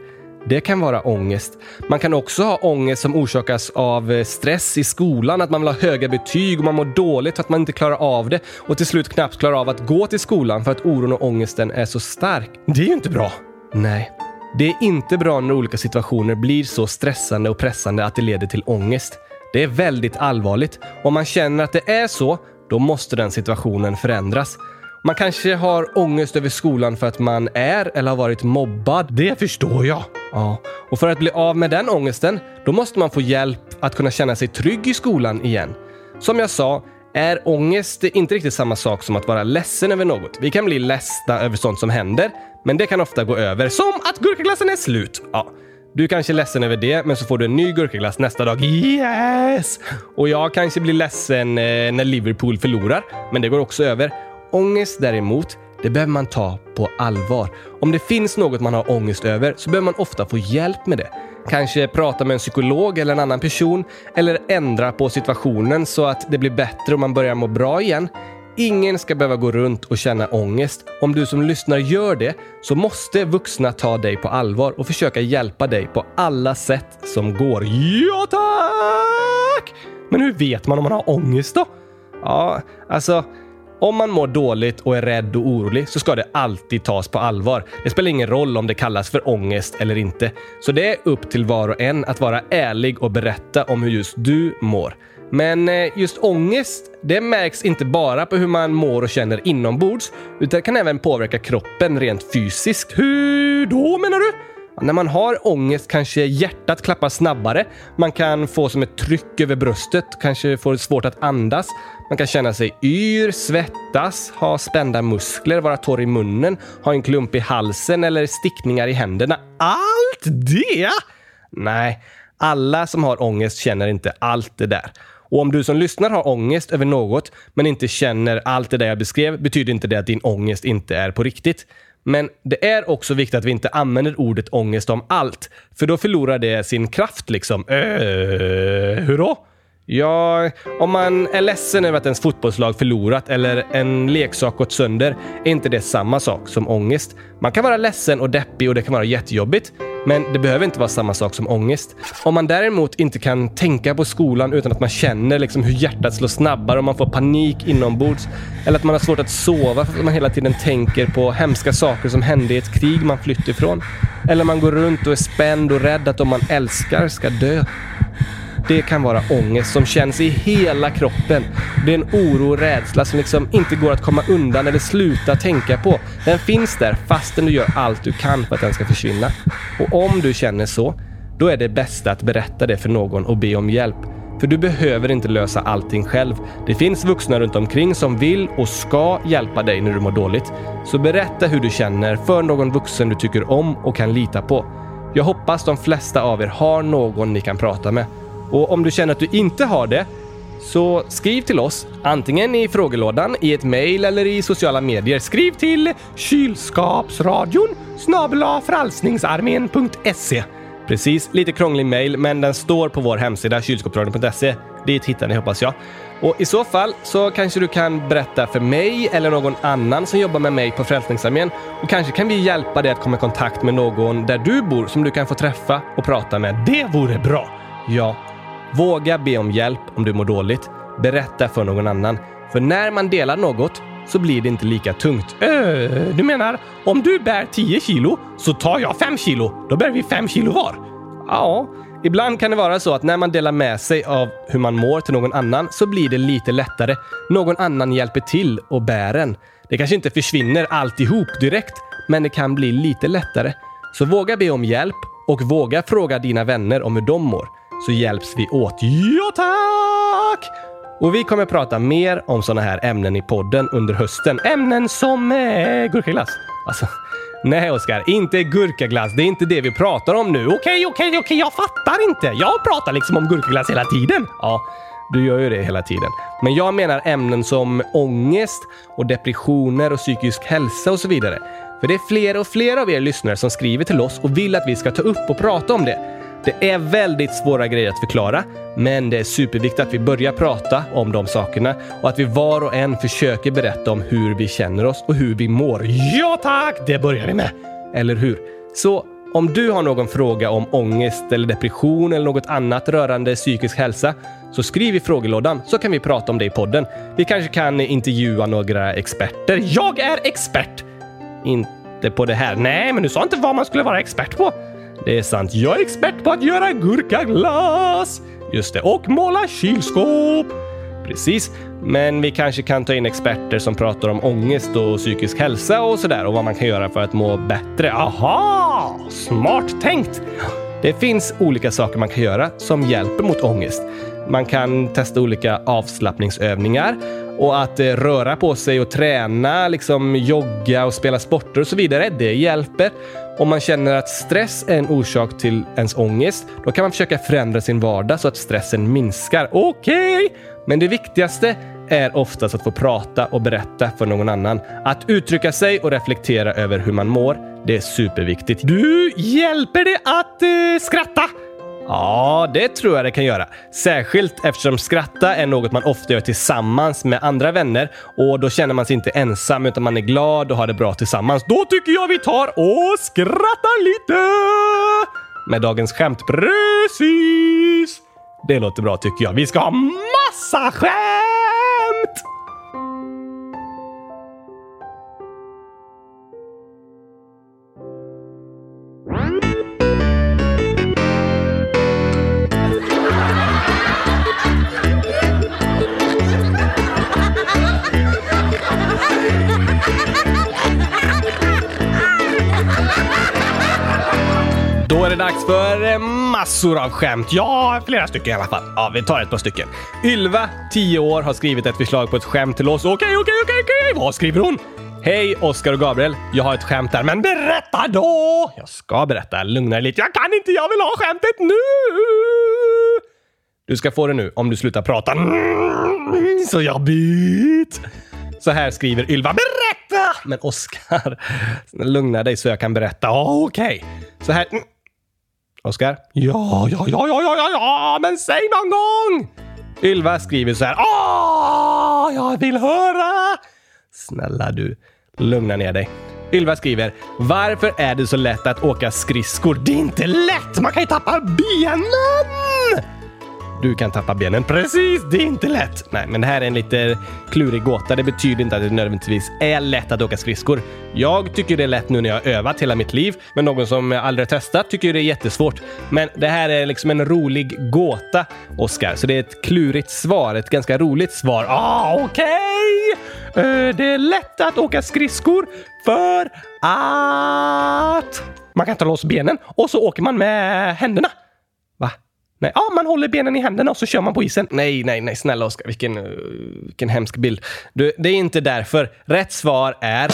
B: Det kan vara ångest. Man kan också ha ångest som orsakas av eh, stress i skolan, att man vill ha höga betyg och man mår dåligt för att man inte klarar av det och till slut knappt klarar av att gå till skolan för att oron och ångesten är så stark. Det är ju inte bra. Nej. Det är inte bra när olika situationer blir så stressande och pressande att det leder till ångest. Det är väldigt allvarligt. Om man känner att det är så, då måste den situationen förändras. Man kanske har ångest över skolan för att man är eller har varit mobbad. Det förstår jag. Ja, och för att bli av med den ångesten, då måste man få hjälp att kunna känna sig trygg i skolan igen. Som jag sa, är ångest inte riktigt samma sak som att vara ledsen över något. Vi kan bli ledsna över sånt som händer, men det kan ofta gå över. Som att gurkaglassen är slut. Ja, du kanske är ledsen över det, men så får du en ny gurkaglass nästa dag. Yes! Och jag kanske blir ledsen eh, när Liverpool förlorar, men det går också över. Ångest däremot, det behöver man ta på allvar. Om det finns något man har ångest över så behöver man ofta få hjälp med det. Kanske prata med en psykolog eller en annan person eller ändra på situationen så att det blir bättre och man börjar må bra igen. Ingen ska behöva gå runt och känna ångest. Om du som lyssnar gör det så måste vuxna ta dig på allvar och försöka hjälpa dig på alla sätt som går. Ja, tack! Men hur vet man om man har ångest då? Ja, alltså om man mår dåligt och är rädd och orolig så ska det alltid tas på allvar. Det spelar ingen roll om det kallas för ångest eller inte. Så det är upp till var och en att vara ärlig och berätta om hur just du mår. Men eh, just ångest, det märks inte bara på hur man mår och känner inombords, utan det kan även påverka kroppen rent fysiskt. Hur då menar du? När man har ångest kanske hjärtat klappar snabbare. Man kan få som ett tryck över bröstet, kanske får svårt att andas. Man kan känna sig yr, svettas, ha spända muskler, vara torr i munnen, ha en klump i halsen eller stickningar i händerna. Allt det? Nej, alla som har ångest känner inte allt det där. Och om du som lyssnar har ångest över något men inte känner allt det där jag beskrev betyder inte det att din ångest inte är på riktigt. Men det är också viktigt att vi inte använder ordet ångest om allt, för då förlorar det sin kraft liksom. Eh, äh, hur då? Ja, om man är ledsen över att ens fotbollslag förlorat eller en leksak gått sönder är inte det samma sak som ångest. Man kan vara ledsen och deppig och det kan vara jättejobbigt, men det behöver inte vara samma sak som ångest. Om man däremot inte kan tänka på skolan utan att man känner liksom hur hjärtat slår snabbare och man får panik inombords. Eller att man har svårt att sova för att man hela tiden tänker på hemska saker som hände i ett krig man flytt ifrån. Eller man går runt och är spänd och rädd att de man älskar ska dö. Det kan vara ångest som känns i hela kroppen. Det är en oro och rädsla som liksom inte går att komma undan eller sluta tänka på. Den finns där fastän du gör allt du kan för att den ska försvinna. Och om du känner så, då är det bästa att berätta det för någon och be om hjälp. För du behöver inte lösa allting själv. Det finns vuxna runt omkring som vill och ska hjälpa dig när du mår dåligt. Så berätta hur du känner för någon vuxen du tycker om och kan lita på. Jag hoppas de flesta av er har någon ni kan prata med. Och om du känner att du inte har det, så skriv till oss, antingen i frågelådan, i ett mejl eller i sociala medier. Skriv till kylskapsradion snabel-a frälsningsarmén.se. Precis, lite krånglig mejl, men den står på vår hemsida kylskåpsradion.se. Dit hittar ni hoppas jag. Och i så fall så kanske du kan berätta för mig eller någon annan som jobbar med mig på Frälsningsarmén och kanske kan vi hjälpa dig att komma i kontakt med någon där du bor som du kan få träffa och prata med. Det vore bra! Ja, Våga be om hjälp om du mår dåligt. Berätta för någon annan. För när man delar något så blir det inte lika tungt.
A: Öh, du menar om du bär 10 kilo så tar jag 5 kilo. Då bär vi 5 kilo var.
B: Ja, ibland kan det vara så att när man delar med sig av hur man mår till någon annan så blir det lite lättare. Någon annan hjälper till och bär en. Det kanske inte försvinner alltihop direkt, men det kan bli lite lättare. Så våga be om hjälp och våga fråga dina vänner om hur de mår så hjälps vi åt. Ja, tack! Och vi kommer prata mer om sådana här ämnen i podden under hösten. Ämnen som eh, gurkaglass. Alltså, nej Oskar, inte gurkaglass. Det är inte det vi pratar om nu. Okej, okej, okej, jag fattar inte. Jag pratar liksom om gurkaglass hela tiden. Ja, du gör ju det hela tiden. Men jag menar ämnen som ångest och depressioner och psykisk hälsa och så vidare. För det är fler och fler av er lyssnare som skriver till oss och vill att vi ska ta upp och prata om det. Det är väldigt svåra grejer att förklara, men det är superviktigt att vi börjar prata om de sakerna och att vi var och en försöker berätta om hur vi känner oss och hur vi mår. Ja tack, det börjar vi med! Eller hur? Så om du har någon fråga om ångest eller depression eller något annat rörande psykisk hälsa så skriv i frågelådan så kan vi prata om det i podden. Vi kanske kan intervjua några experter. Jag är expert! Inte på det här. Nej, men du sa inte vad man skulle vara expert på. Det är sant, jag är expert på att göra gurkaglass! Just det, och måla kylskåp! Precis, men vi kanske kan ta in experter som pratar om ångest och psykisk hälsa och sådär och vad man kan göra för att må bättre. Aha! Smart tänkt! Det finns olika saker man kan göra som hjälper mot ångest. Man kan testa olika avslappningsövningar och att eh, röra på sig och träna, liksom jogga och spela sporter och så vidare. Det hjälper. Om man känner att stress är en orsak till ens ångest, då kan man försöka förändra sin vardag så att stressen minskar. Okej, okay. men det viktigaste är oftast att få prata och berätta för någon annan. Att uttrycka sig och reflektera över hur man mår, det är superviktigt. Du, hjälper det att eh, skratta? Ja, det tror jag det kan göra. Särskilt eftersom skratta är något man ofta gör tillsammans med andra vänner och då känner man sig inte ensam utan man är glad och har det bra tillsammans. Då tycker jag vi tar och skrattar lite! Med dagens skämt. Precis! Det låter bra tycker jag. Vi ska ha massa skämt! Massor av skämt. Ja, flera stycken i alla fall. Ja, vi tar ett par stycken. Ylva, 10 år, har skrivit ett förslag på ett skämt till oss. Okej, okej, okej, okej. Vad skriver hon? Hej Oskar och Gabriel. Jag har ett skämt där, men berätta då! Jag ska berätta. Lugna dig lite. Jag kan inte, jag vill ha skämtet nu! Du ska få det nu om du slutar prata. Mm, så jobbigt! Så här skriver Ylva. Berätta! Men Oskar, lugna dig så jag kan berätta. Okej. Så här. Oskar? Ja, ja, ja, ja, ja, ja, ja, men säg någon gång! Ylva skriver så här. Åh, jag vill höra! Snälla du, lugna ner dig. Ylva skriver, varför är det så lätt att åka skridskor? Det är inte lätt! Man kan ju tappa benen! Du kan tappa benen. Precis, det är inte lätt. Nej, men det här är en lite klurig gåta. Det betyder inte att det nödvändigtvis är lätt att åka skridskor. Jag tycker det är lätt nu när jag har övat hela mitt liv, men någon som aldrig testat tycker det är jättesvårt. Men det här är liksom en rolig gåta, Oskar. Så det är ett klurigt svar, ett ganska roligt svar. Ah, okej! Eh, det är lätt att åka skridskor för att man kan ta loss benen och så åker man med händerna. Nej, ja, man håller benen i händerna och så kör man på isen. Nej, nej, nej, snälla Oskar. Vilken, uh, vilken hemsk bild. Du, det är inte därför. Rätt svar är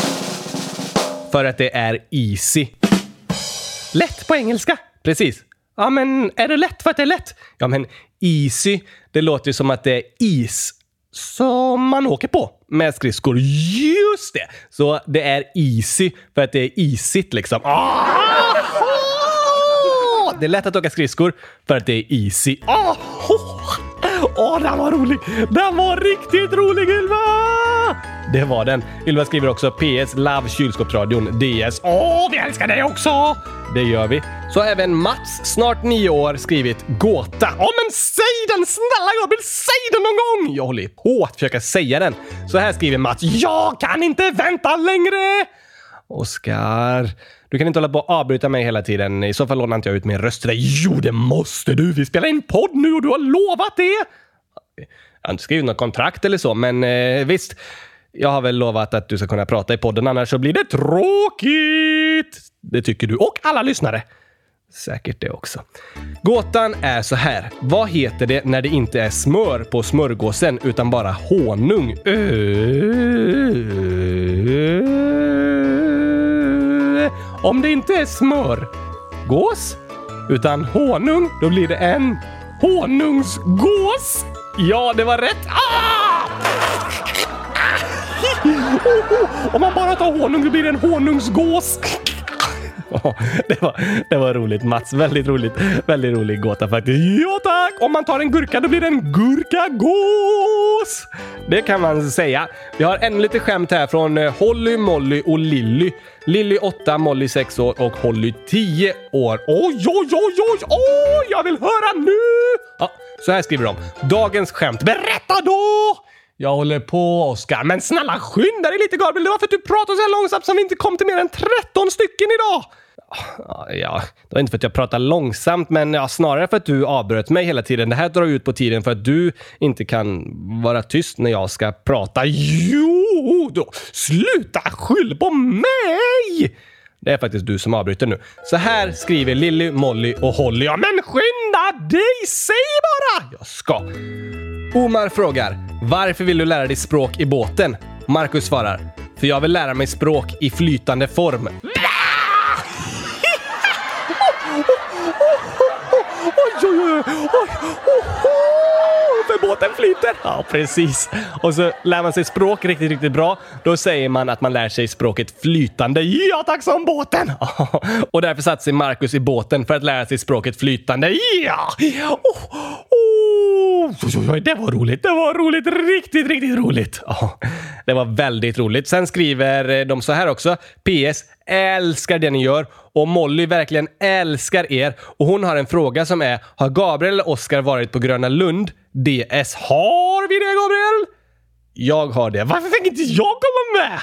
B: för att det är easy. Lätt på engelska. Precis. Ja, men är det lätt för att det är lätt? Ja, men easy, det låter ju som att det är is som man åker på med skridskor. Just det! Så det är easy för att det är isigt liksom. Ah! Det är lätt att åka skridskor för att det är easy. Åh, oh, den var rolig! Den var riktigt rolig Ylva! Det var den. Ylva skriver också PS Love kylskåpsradion DS. Åh, vi älskar dig också! Det gör vi. Så har även Mats, snart nio år, skrivit gåta. Ja, men säg den! Snälla Gabriel, säg den någon gång! Jag håller på att försöka säga den. Så här skriver Mats. Jag kan inte vänta längre! Oskar, du kan inte hålla på och avbryta mig hela tiden. I så fall lånar inte jag ut min röst till dig. Jo, det måste du! Vi spelar in podd nu och du har lovat det! Jag har inte skrivit något kontrakt eller så, men eh, visst. Jag har väl lovat att du ska kunna prata i podden, annars så blir det tråkigt! Det tycker du och alla lyssnare. Säkert det också. Gåtan är så här. Vad heter det när det inte är smör på smörgåsen utan bara honung? Ö- om det inte är smör, gås, utan honung, då blir det en honungsgås. Ja, det var rätt. Ah! Om man bara tar honung, då blir det en honungsgås. Det, var, det var roligt Mats. Väldigt roligt. Väldigt rolig gåta faktiskt. Ja tack! Om man tar en gurka då blir det en gurkagås! Det kan man säga. Vi har ännu lite skämt här från eh, Holly, Molly och Lilly. Lilly 8, Molly 6 år och Holly 10 år. Oj, oj, oj, oj, oj! Jag vill höra nu! Ja, så här skriver de. Dagens skämt. Berätta då! Jag håller på, Oskar. Men snälla skynda dig lite, Gabriel. Det var för att du pratade så här långsamt som vi inte kom till mer än 13 stycken idag. Ja, det var inte för att jag pratar långsamt, men ja, snarare för att du avbröt mig hela tiden. Det här drar ut på tiden för att du inte kan vara tyst när jag ska prata. Jo, då sluta skyll på mig! Det är faktiskt du som avbryter nu. Så här skriver Lilly, Molly och Holly. Ja, men skynda dig! Säg bara! Jag ska. Omar frågar, varför vill du lära dig språk i båten? Marcus svarar, för jag vill lära mig språk i flytande form. Blä! Oj, oj, oj, för båten flyter. Ja, precis. Och så lär man sig språk riktigt, riktigt bra. Då säger man att man lär sig språket flytande. Ja, tack som båten! Och därför satte sig Marcus i båten för att lära sig språket flytande. Ja! Oh, oh. Oj, oj, oj, det var roligt. Det var roligt. Riktigt, riktigt roligt. Ja, det var väldigt roligt. Sen skriver de så här också. PS. Älskar det ni gör och Molly verkligen älskar er. Och hon har en fråga som är, har Gabriel eller Oskar varit på Gröna Lund? DS. Har vi det Gabriel? Jag har det. Varför fick inte jag komma med?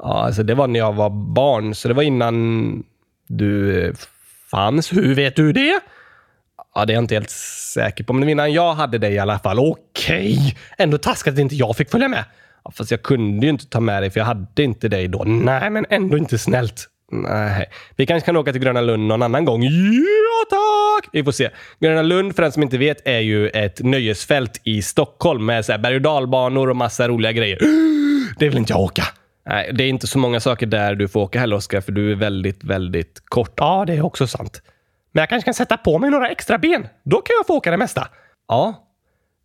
B: Ja, alltså det var när jag var barn, så det var innan du eh, fanns. Hur vet du det? Ja, det är jag inte helt säker på, men innan jag hade det i alla fall. Okej! Ändå taskigt att inte jag fick följa med. Ja, fast jag kunde ju inte ta med dig, för jag hade inte dig då. Nej, men ändå inte snällt. Nej, vi kanske kan åka till Gröna Lund någon annan gång. Ja, tack! Vi får se. Gröna Lund, för den som inte vet, är ju ett nöjesfält i Stockholm med så här berg och dalbanor och massa roliga grejer. Det vill inte jag åka. Nej, det är inte så många saker där du får åka heller, Oskar, för du är väldigt, väldigt kort.
A: Ja, det är också sant. Men jag kanske kan sätta på mig några extra ben. Då kan jag få åka det mesta.
B: Ja,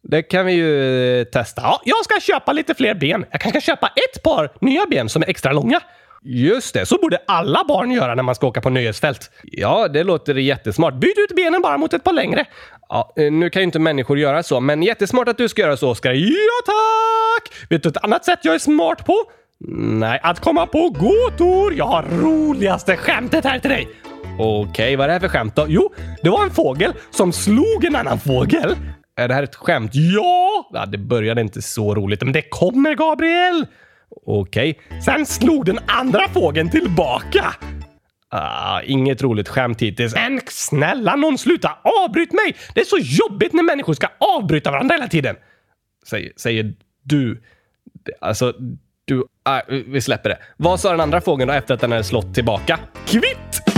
B: det kan vi ju eh, testa.
A: Ja, jag ska köpa lite fler ben. Jag kanske ska köpa ett par nya ben som är extra långa.
B: Just det.
A: Så borde alla barn göra när man ska åka på nöjesfält.
B: Ja, det låter jättesmart.
A: Byt ut benen bara mot ett par längre.
B: Ja, eh, nu kan ju inte människor göra så, men jättesmart att du ska göra så, Oskar.
A: Ja, tack! Vet du ett annat sätt jag är smart på?
B: Nej,
A: Att komma på gåtor! Jag har roligaste skämtet här till dig
B: okej. Vad är det här för skämt då?
A: Jo, det var en fågel som slog en annan fågel.
B: Är det här ett skämt?
A: Ja!
B: Ja, det började inte så roligt, men det
A: Kommer Gabriel!
B: okej.
A: Sen slog den andra fågeln tillbaka.
B: Ah, inget roligt skämt hittills.
A: Men snälla någon sluta avbryt mig! Det är så jobbigt när människor ska avbryta varandra hela tiden.
B: Säger, säger du. Alltså, du... Ah, vi släpper det. Vad sa den andra fågeln då efter att den hade slått tillbaka?
A: Kvitt!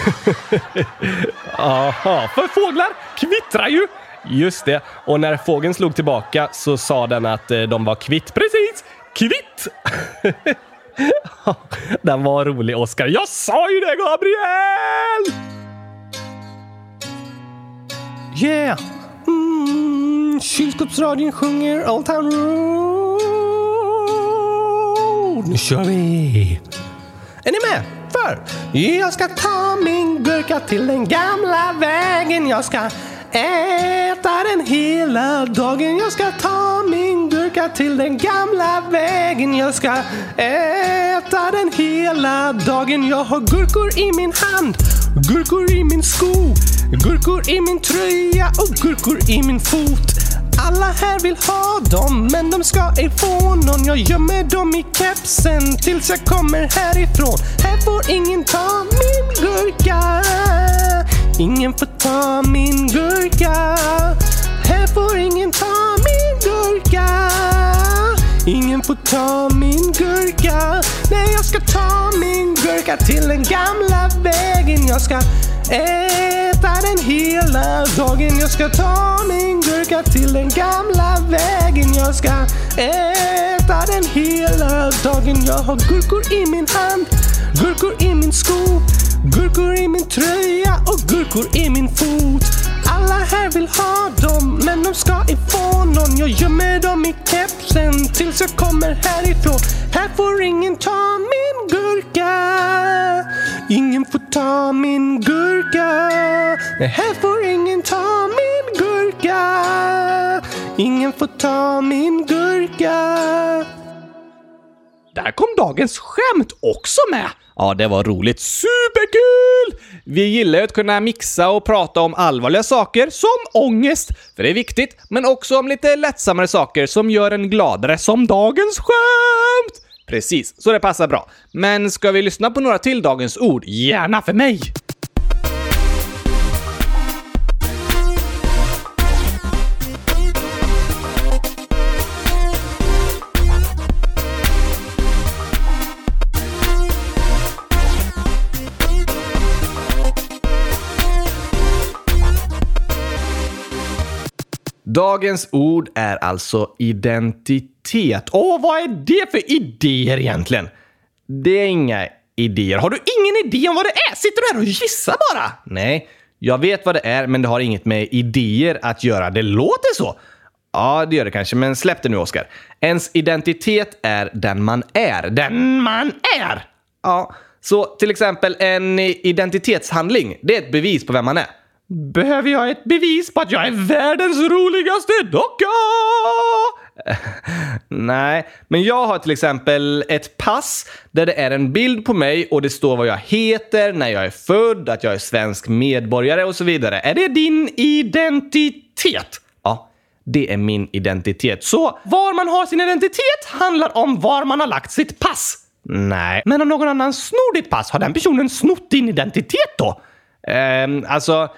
A: Aha, för fåglar kvittrar ju.
B: Just det. Och när fågeln slog tillbaka så sa den att eh, de var kvitt.
A: Precis! Kvitt!
B: Den var rolig, Oskar.
A: Jag sa ju det, Gabriel! Yeah! Mm, kylskåpsradion sjunger Old Town Road. Nu kör vi! Är ni med? För jag ska ta min gurka till den gamla vägen. Jag ska äta den hela dagen. Jag ska ta min gurka till den gamla vägen. Jag ska äta den hela dagen. Jag har gurkor i min hand, gurkor i min sko, gurkor i min tröja och gurkor i min fot. Alla här vill ha dem, men de ska ej få någon. Jag gömmer dem i kepsen tills jag kommer härifrån. Här får ingen ta min gurka. Ingen får ta min gurka. Här får ingen ta min gurka. Ingen får ta min gurka. Nej, jag ska ta min gurka till den gamla vägen. Jag ska äta den hela dagen. Jag ska ta min gurka till den gamla vägen. Jag ska äta den hela dagen. Jag har gurkor i min hand, gurkor i min sko, gurkor i min tröja och gurkor i min fot. Alla här vill ha dem, men de ska inte få någon. Jag gömmer dem i kepsen tills jag kommer härifrån. Här får ingen ta min gurka. Ingen får ta min gurka. Nej, här får ingen ta min gurka. Ingen får ta min gurka. Där kom dagens skämt också med.
F: Ja, det var roligt. Superkul! Vi gillar ju att kunna mixa och prata om allvarliga saker som ångest, för det är viktigt, men också om lite lättsammare saker som gör en gladare, som dagens skämt! Precis, så det passar bra. Men ska vi lyssna på några till dagens ord?
A: Gärna för mig.
B: Dagens ord är alltså identitet.
A: Åh, vad är det för idéer egentligen?
B: Det är inga idéer.
A: Har du ingen idé om vad det är? Sitter du här och gissar bara?
B: Nej, jag vet vad det är, men det har inget med idéer att göra. Det låter så. Ja, det gör det kanske, men släpp det nu, Oskar. Ens identitet är den man är. Den
A: Man är!
B: Ja, så till exempel en identitetshandling, det är ett bevis på vem man är.
A: Behöver jag ett bevis på att jag är världens roligaste docka?
B: Nej, men jag har till exempel ett pass där det är en bild på mig och det står vad jag heter, när jag är född, att jag är svensk medborgare och så vidare. Är det din identitet? Ja, det är min identitet. Så
A: Var man har sin identitet handlar om var man har lagt sitt pass.
B: nej.
A: Men om någon annan snor ditt pass, har den personen snott din identitet då?
B: Ehm, alltså,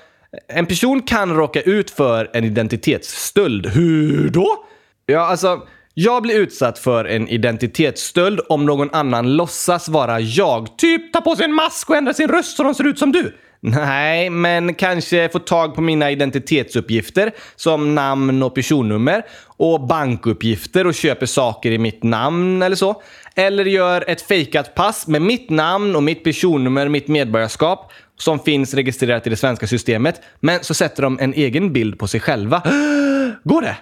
B: en person kan råka ut för en identitetsstöld.
A: Hur då?
B: Ja, alltså,
C: Jag blir utsatt för en identitetsstöld om någon annan låtsas vara jag.
A: Typ ta på sig en mask och ändra sin röst så de ser ut som du.
C: Nej, men kanske få tag på mina identitetsuppgifter som namn och personnummer och bankuppgifter och köper saker i mitt namn eller så. Eller gör ett fejkat pass med mitt namn och mitt personnummer, mitt medborgarskap som finns registrerat i det svenska systemet. Men så sätter de en egen bild på sig själva. Går det?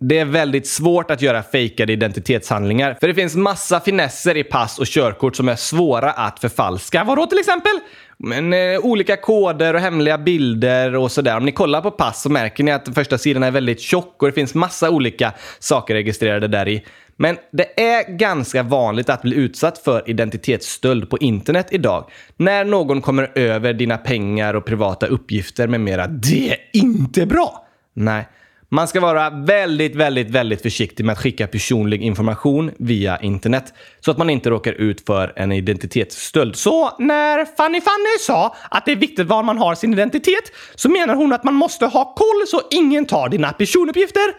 C: Det är väldigt svårt att göra fejkade identitetshandlingar, för det finns massa finesser i pass och körkort som är svåra att förfalska. Vadå till exempel? Men, eh, olika koder och hemliga bilder och sådär. Om ni kollar på pass så märker ni att första sidan är väldigt tjock och det finns massa olika saker registrerade där i. Men det är ganska vanligt att bli utsatt för identitetsstöld på internet idag. När någon kommer över dina pengar och privata uppgifter med mera. Det är inte bra! Nej. Man ska vara väldigt, väldigt, väldigt försiktig med att skicka personlig information via internet så att man inte råkar ut för en identitetsstöld.
A: Så när Fanny Fanny sa att det är viktigt var man har sin identitet så menar hon att man måste ha koll så ingen tar dina personuppgifter?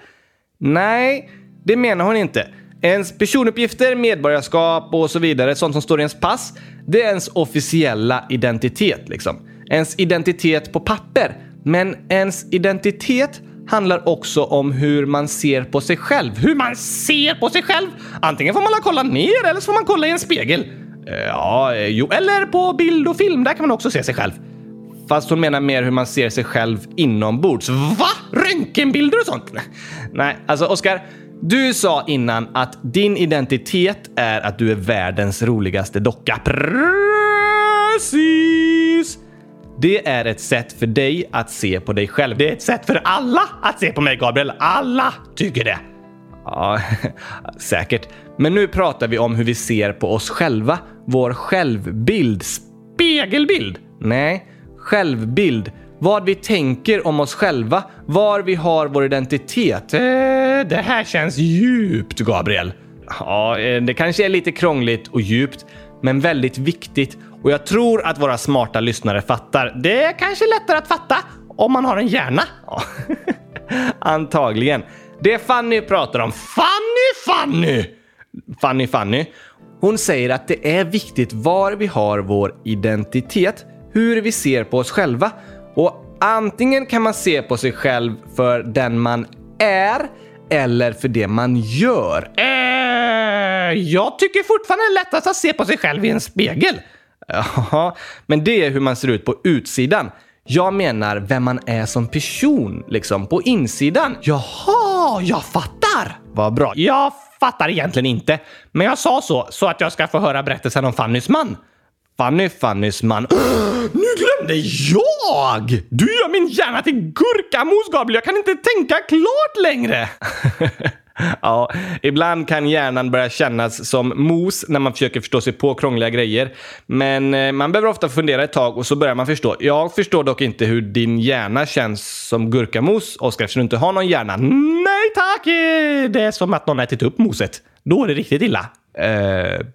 C: Nej, det menar hon inte. Ens personuppgifter, medborgarskap och så vidare, sånt som står i ens pass, det är ens officiella identitet. Liksom. Ens identitet på papper. Men ens identitet handlar också om hur man ser på sig själv.
A: Hur man ser på sig själv? Antingen får man kolla ner eller så får man kolla i en spegel.
C: Eh, ja, eh, jo.
A: Eller på bild och film, där kan man också se sig själv.
C: Fast hon menar mer hur man ser sig själv inombords.
A: Va? Röntgenbilder och sånt?
C: Nej, alltså Oskar. Du sa innan att din identitet är att du är världens roligaste docka.
A: Precis!
C: Det är ett sätt för dig att se på dig själv.
A: Det är ett sätt för alla att se på mig, Gabriel. Alla tycker det.
C: Ja, säkert. Men nu pratar vi om hur vi ser på oss själva. Vår självbild.
A: Spegelbild?
C: Nej, självbild. Vad vi tänker om oss själva. Var vi har vår identitet.
A: Eh, det här känns djupt, Gabriel.
C: Ja, eh, det kanske är lite krångligt och djupt, men väldigt viktigt. Och jag tror att våra smarta lyssnare fattar.
A: Det är kanske lättare att fatta om man har en hjärna.
C: Ja. Antagligen. Det Fanny pratar om.
A: Fanny Fanny!
C: Fanny Fanny. Hon säger att det är viktigt var vi har vår identitet, hur vi ser på oss själva. Och antingen kan man se på sig själv för den man är eller för det man gör.
A: Eh, jag tycker fortfarande det är lättast att se på sig själv i en spegel.
C: Ja, men det är hur man ser ut på utsidan. Jag menar vem man är som person, liksom på insidan.
A: Jaha, jag fattar!
C: Vad bra.
A: Jag fattar egentligen inte, men jag sa så så att jag ska få höra berättelsen om Fannys man.
C: Fanny Fannys man.
A: Nu glömde jag! Du gör min hjärna till gurkamos, Gabriel. Jag kan inte tänka klart längre.
C: ja, ibland kan hjärnan börja kännas som mos när man försöker förstå sig på krångliga grejer. Men eh, man behöver ofta fundera ett tag och så börjar man förstå. Jag förstår dock inte hur din hjärna känns som gurkamos, Oskar, eftersom du inte har någon hjärna.
A: Nej tack! Det är som att någon ätit upp moset. Då är det riktigt illa.
C: Uh,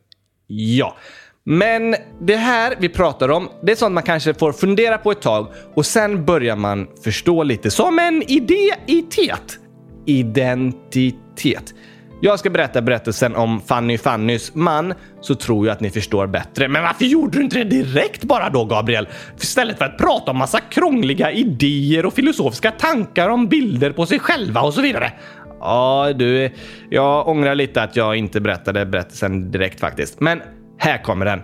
C: ja. Men det här vi pratar om, det är sånt man kanske får fundera på ett tag och sen börjar man förstå lite.
A: Som en idéitet.
C: Identitet. Jag ska berätta berättelsen om Fanny Fannys man så tror jag att ni förstår bättre.
A: Men varför gjorde du inte det direkt bara då, Gabriel? Istället för att prata om massa krångliga idéer och filosofiska tankar om bilder på sig själva och så vidare.
C: Ja, du, jag ångrar lite att jag inte berättade berättelsen direkt faktiskt. Men här kommer den.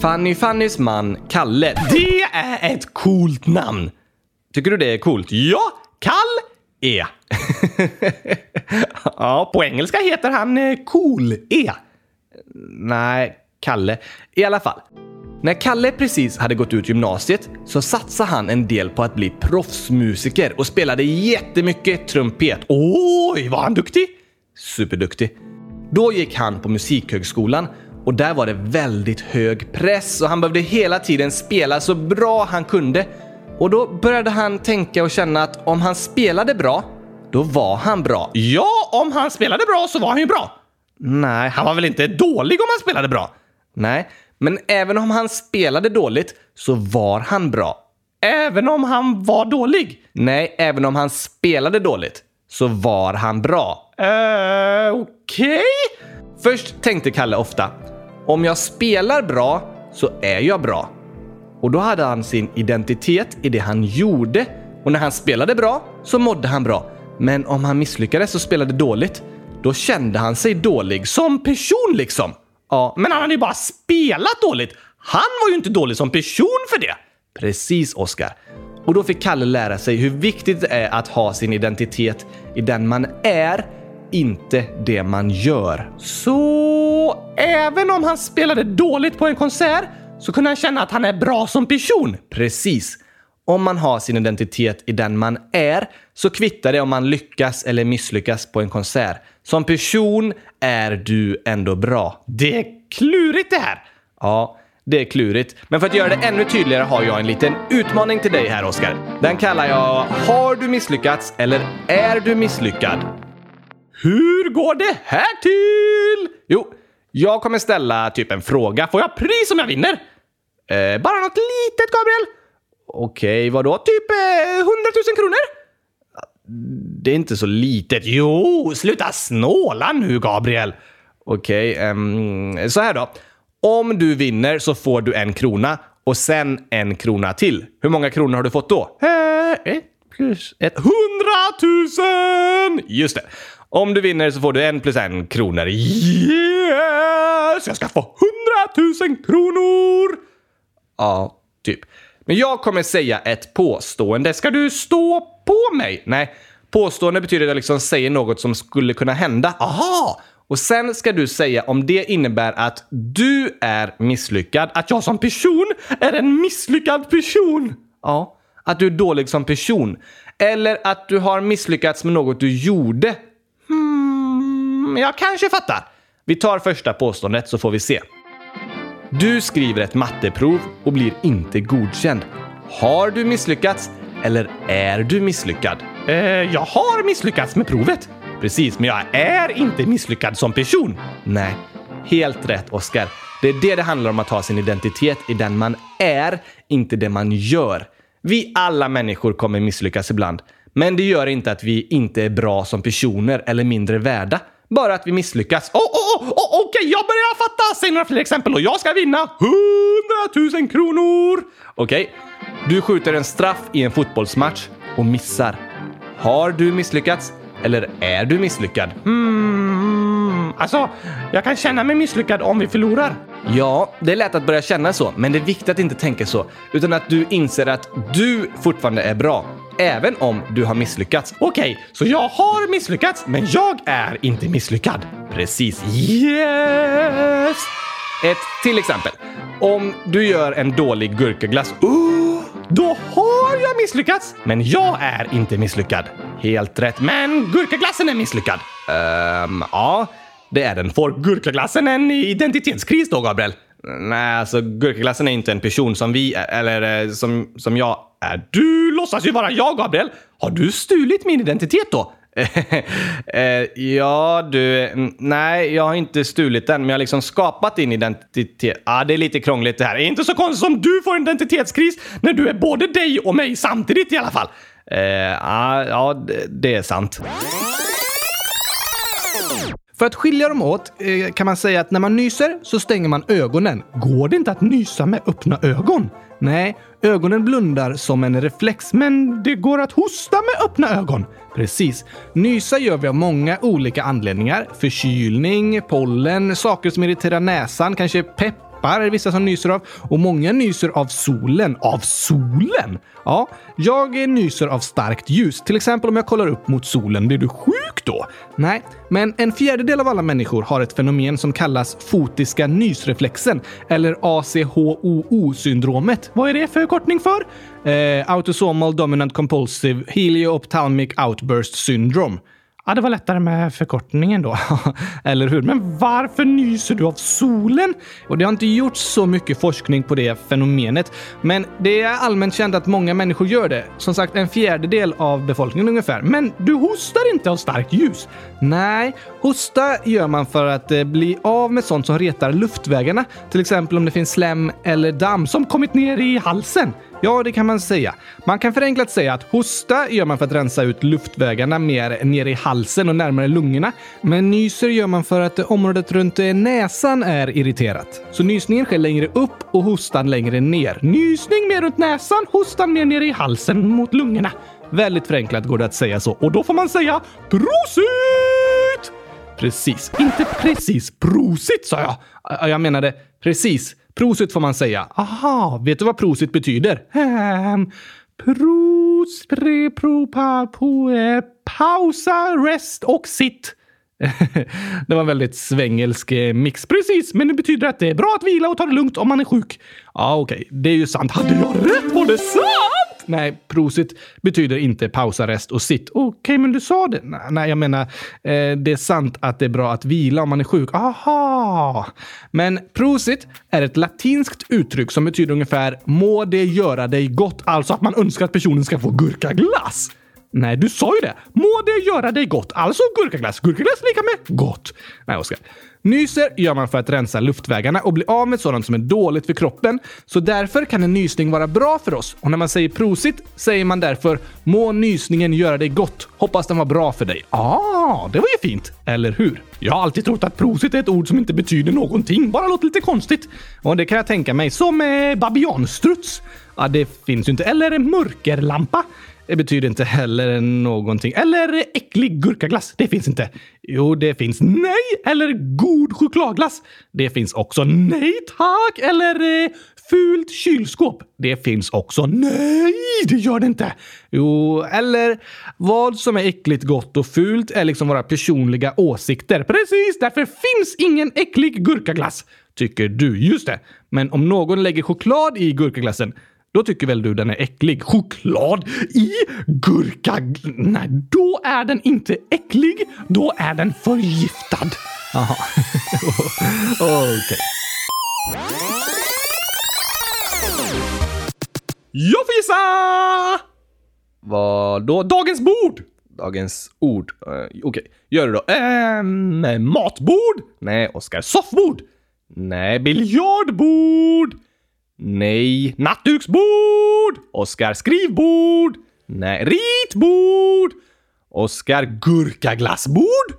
C: Fanny Fannys man, Kalle.
A: Det är ett coolt namn!
C: Tycker du det är coolt?
A: Ja, Kall E. ja, på engelska heter han eh, Cool-E.
C: Nej, Kalle. I alla fall. När Kalle precis hade gått ut gymnasiet så satsade han en del på att bli proffsmusiker och spelade jättemycket trumpet.
A: Oj, var han duktig?
C: Superduktig. Då gick han på Musikhögskolan och där var det väldigt hög press och han behövde hela tiden spela så bra han kunde. Och då började han tänka och känna att om han spelade bra, då var han bra.
A: Ja, om han spelade bra så var han ju bra.
C: Nej,
A: Han var väl inte dålig om han spelade bra?
C: nej. Men även om han spelade dåligt så var han bra.
A: Även om han var dålig?
C: Nej, även om han spelade dåligt
B: så var han bra.
A: Eh, okej? Okej?
B: Först tänkte Kalle ofta, om jag spelar bra så är jag bra. Och då hade han sin identitet i det han gjorde. Och när han spelade bra så mådde han bra. Men om han misslyckades och spelade dåligt, då kände han sig dålig som person liksom. Ja,
A: Men han hade ju bara spelat dåligt. Han var ju inte dålig som person för det.
B: Precis, Oskar. Och då fick Kalle lära sig hur viktigt det är att ha sin identitet i den man är, inte det man gör.
A: Så även om han spelade dåligt på en konsert så kunde han känna att han är bra som person.
B: Precis. Om man har sin identitet i den man är så kvittar det om man lyckas eller misslyckas på en konsert. Som person är du ändå bra.
A: Det är klurigt det här.
B: Ja, det är klurigt. Men för att göra det ännu tydligare har jag en liten utmaning till dig här, Oskar. Den kallar jag “Har du misslyckats eller är du misslyckad?”
A: Hur går det här till?
B: Jo, jag kommer ställa typ en fråga.
A: Får jag pris om jag vinner?
B: Eh, bara något litet, Gabriel. Okej, vadå? Typ eh, 100 000 kronor? Det är inte så litet.
A: Jo, sluta snåla nu, Gabriel.
B: Okej, um, så här då. Om du vinner så får du en krona och sen en krona till. Hur många kronor har du fått då?
A: Eh, ett plus ett. Hundratusen!
B: Just det. Om du vinner så får du en plus en kronor.
A: Yes! Jag ska få hundratusen kronor!
B: Ja, typ. Men jag kommer säga ett påstående. Ska du stå på mig? Nej, påstående betyder att jag liksom säger något som skulle kunna hända.
A: Aha!
B: Och sen ska du säga om det innebär att du är misslyckad.
A: Att jag som person är en misslyckad person.
B: Ja, att du är dålig som person. Eller att du har misslyckats med något du gjorde.
A: Mm, jag kanske fattar.
B: Vi tar första påståendet så får vi se. Du skriver ett matteprov och blir inte godkänd. Har du misslyckats eller är du misslyckad?
A: Eh, jag har misslyckats med provet.
B: Precis, men jag
A: Är inte misslyckad som person.
B: Nej, helt rätt Oskar. Det är det det handlar om att ha sin identitet i den man är, inte det man gör. Vi alla människor kommer misslyckas ibland, men det gör inte att vi inte är bra som personer eller mindre värda. Bara att vi misslyckas.
A: Oh, oh, oh, oh, Okej, jag börjar fatta. Säg några fler exempel och jag ska vinna hundratusen kronor.
B: Okej, du skjuter en straff i en fotbollsmatch och missar. Har du misslyckats eller är du misslyckad?
A: Hmm, alltså, jag kan känna mig misslyckad om vi förlorar.
B: Ja, det är lätt att börja känna så, men det är viktigt att inte tänka så, utan att du inser att du fortfarande är bra, även om du har misslyckats.
A: Okej, så jag har misslyckats, men jag är inte misslyckad.
B: Precis.
A: Yes!
B: Ett till exempel. Om du gör en dålig gurkaglass,
A: Oh, då har jag misslyckats, men jag är inte misslyckad.
B: helt rätt.
A: Men gurkaglassen är misslyckad.
B: Ehm, ja, det är den.
A: Får gurkaglassen en identitetskris då, Gabriel?
B: Nej, alltså gurkaglassen är inte en person som vi är, eller eh, som, som jag är.
A: Du låtsas ju vara jag, Gabriel. Har du stulit min identitet då?
B: Eh, ja, du. Nej, jag har inte stulit den, men jag har liksom skapat din identitet. Ja, det är lite krångligt det här.
A: Det är inte så konstigt som du får en identitetskris när du är både dig och mig samtidigt i alla fall.
B: Eh, ja, ja, det, det är sant.
G: För att skilja dem åt eh, kan man säga att när man nyser så stänger man ögonen.
A: Går det inte att nysa med öppna ögon?
G: Nej, ögonen blundar som en reflex.
A: Men det går att hosta med öppna ögon.
G: Precis. Nysa gör vi av många olika anledningar. Förkylning, pollen, saker som irriterar näsan, kanske pepp, peppar är det vissa som nyser av. Och många nyser av solen. Av solen? Ja, jag nyser av starkt ljus. Till exempel om jag kollar upp mot solen. Blir du sjuk då? Nej, men en fjärdedel av alla människor har ett fenomen som kallas fotiska nysreflexen eller ACHOO-syndromet.
A: Vad är det för kortning för?
G: Eh, autosomal dominant compulsive helioophthalmic outburst syndrome.
A: Ja, det var lättare med förkortningen då.
G: Eller hur? Men
A: varför nyser du av solen?
G: och det har inte gjorts så mycket forskning på det fenomenet. Men det är allmänt känt att många människor gör det. Som sagt, en fjärdedel av befolkningen ungefär.
A: Men du hostar inte av starkt ljus.
G: Nej, hosta gör man för att eh, bli av med sånt som retar luftvägarna. Till exempel om det finns slem eller damm Som
A: kommit ner i halsen. Ja, det kan man säga. Man kan förenklat säga att hosta gör man för att rensa ut luftvägarna mer nere i halsen och närmare lungorna. Men nyser gör man för att området runt näsan är irriterat. Så nysningen sker längre upp och hostan längre ner. Nysning mer runt näsan, hostan mer nere i halsen mot lungorna. Väldigt förenklat går det att säga så. Och då får man säga prosit! Precis. Inte precis. Prosit sa jag. Jag menade precis. Prosit får man säga. Aha, vet du vad prosit betyder? Um, pros, pre, pro, pa, po, eh, pausa, rest och sitt. det var en väldigt svengelsk eh, mix. Precis, men det betyder att det är bra att vila och ta det lugnt om man är sjuk. Ja, okej. Det är ju sant. Hade jag rätt? Var det sant? Nej, prosit betyder inte pausa, rest och sitt. Okej, men du sa det. Nej, Nej, jag menar, eh, det är sant att det är bra att vila om man är sjuk. Aha! Men prosit är ett latinskt uttryck som betyder ungefär må det göra dig gott. Alltså att man önskar att personen ska få gurkaglass. Nej, du sa ju det. Må det göra dig gott. Alltså gurkaglass. Gurkaglass lika med gott. Nej, Oskar. Nyser gör man för att rensa luftvägarna och bli av med sådant som är dåligt för kroppen. Så därför kan en nysning vara bra för oss. Och när man säger prosit säger man därför må nysningen göra dig gott. Hoppas den var bra för dig. Ah, det var ju fint. Eller hur? Jag har alltid trott att prosit är ett ord som inte betyder någonting. Bara låter lite konstigt. Och det kan jag tänka mig. Som eh, babianstruts. Ja, det finns ju inte. Eller mörkerlampa. Det betyder inte heller någonting. Eller äcklig gurkaglass. Det finns inte. Jo, det finns nej. Eller god chokladglass. Det finns också nej tack. Eller eh, fult kylskåp. Det finns också nej. Det gör det inte. Jo, eller vad som är äckligt, gott och fult är liksom våra personliga åsikter. Precis, därför finns ingen äcklig gurkaglass. Tycker du. Just det. Men om någon lägger choklad i gurkaglassen då tycker väl du den är äcklig? Choklad i gurka... Nej, då är den inte äcklig. Då är den förgiftad. Jaha. Okej. Jag får gissa!
B: Vad då?
A: Dagens bord!
B: Dagens ord. Eh, Okej, gör det då.
A: Ehm, matbord?
B: Nej, Oskar.
A: Soffbord?
B: Nej,
A: Biljardbord?
B: Nej.
A: Nattduksbord?
B: Oskar.
A: Skrivbord?
B: Nej.
A: Ritbord?
B: Oskar.
A: Gurkaglassbord?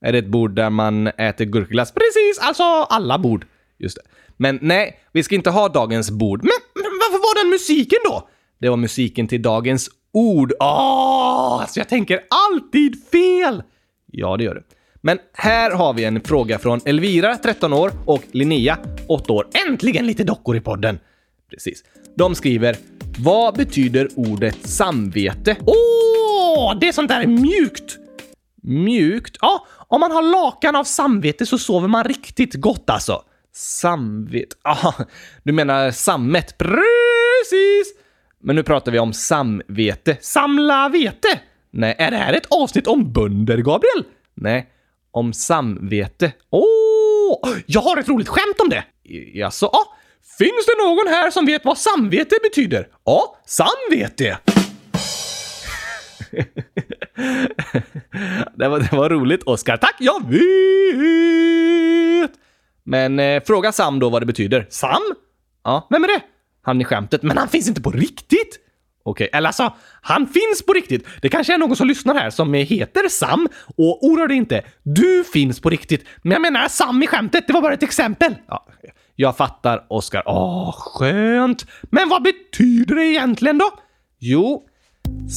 B: Är det ett bord där man äter gurkaglass?
A: Precis, alltså alla bord.
B: Just det. Men nej, vi ska inte ha dagens bord.
A: Men, men varför var den musiken då?
B: Det var musiken till dagens ord.
A: Åh, alltså jag tänker alltid fel!
B: Ja, det gör det. Men här har vi en fråga från Elvira, 13 år, och Linnea, 8 år.
A: Äntligen lite dockor i podden.
B: Precis. De skriver Vad betyder ordet samvete?
A: Åh, det är sånt där mjukt.
B: Mjukt?
A: Ja, om man har lakan av samvete så sover man riktigt gott alltså.
B: Samvete? Ah, du menar sammet?
A: Precis!
B: Men nu pratar vi om samvete.
A: Samla vete.
B: Nej,
A: Är det här ett avsnitt om bönder, Gabriel?
B: nej. Om samvete.
A: Åh, jag har ett roligt skämt om det.
B: Jaså?
A: Ja, finns det någon här som vet vad samvete betyder? Ja, samvete.
B: Det var, det var roligt, Oskar.
A: Tack, jag vet!
B: Men eh, fråga Sam då vad det betyder.
A: Sam?
B: Ja,
A: Vem är det?
B: han i skämtet.
A: Men han finns inte på riktigt!
B: Okej,
A: Eller alltså, han finns på riktigt. Det kanske är någon som lyssnar här som heter Sam och oroa dig inte, du finns på riktigt. Men jag menar Sam i skämtet, det var bara ett exempel.
B: ja, jag fattar, Oskar.
A: Åh, skönt. Men vad betyder det egentligen då?
B: Jo,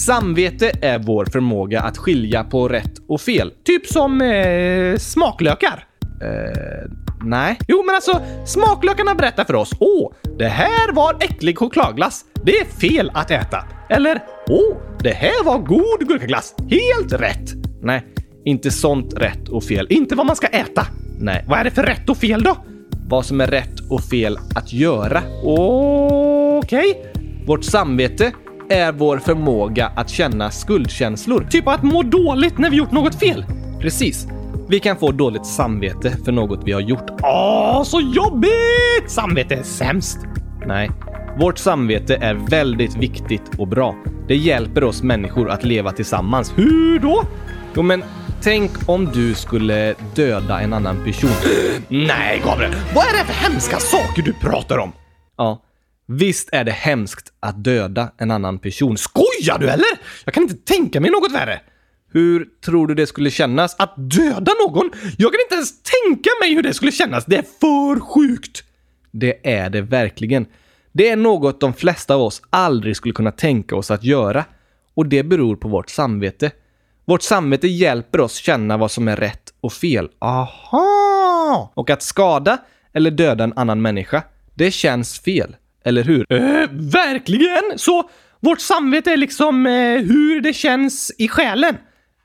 B: samvete är vår förmåga att skilja på rätt och fel.
A: Typ som eh, smaklökar.
B: Eh, nej.
A: Jo, men alltså, smaklökarna berättar för oss. Åh, det här var äcklig chokladglass. Det är fel att äta. Eller, åh, det här var god gurkaglass. Helt rätt.
B: Nej, inte sånt rätt och fel.
A: Inte vad man ska äta.
B: Nej,
A: Vad är det för rätt och fel då?
B: vad som är rätt och fel att göra.
A: Okej.
B: Vårt samvete är vår förmåga att känna skuldkänslor.
A: Typ att må dåligt när vi gjort något fel.
B: Precis. Vi kan få dåligt samvete för något vi har gjort.
A: Åh, så jobbigt! Samvete är sämst.
B: Nej. Vårt samvete är väldigt viktigt och bra. Det hjälper oss människor att leva tillsammans.
A: Hur då?
B: Jo, men tänk om du skulle döda en annan person.
A: Nej, Gabriel. Vad är det för hemska saker du pratar om?
B: Ja. Visst är det hemskt att döda en annan person. Skojar du eller? Jag kan inte tänka mig något värre. Hur tror du det skulle kännas? Att döda någon? Jag kan inte ens tänka mig hur det skulle kännas. Det är för sjukt. Det är det verkligen. Det är något de flesta av oss aldrig skulle kunna tänka oss att göra. Och det beror på vårt samvete. Vårt samvete hjälper oss känna vad som är rätt och fel. Aha! Och att skada eller döda en annan människa, det känns fel. Eller hur?
A: Äh, verkligen! Så vårt samvete är liksom eh, hur det känns i själen.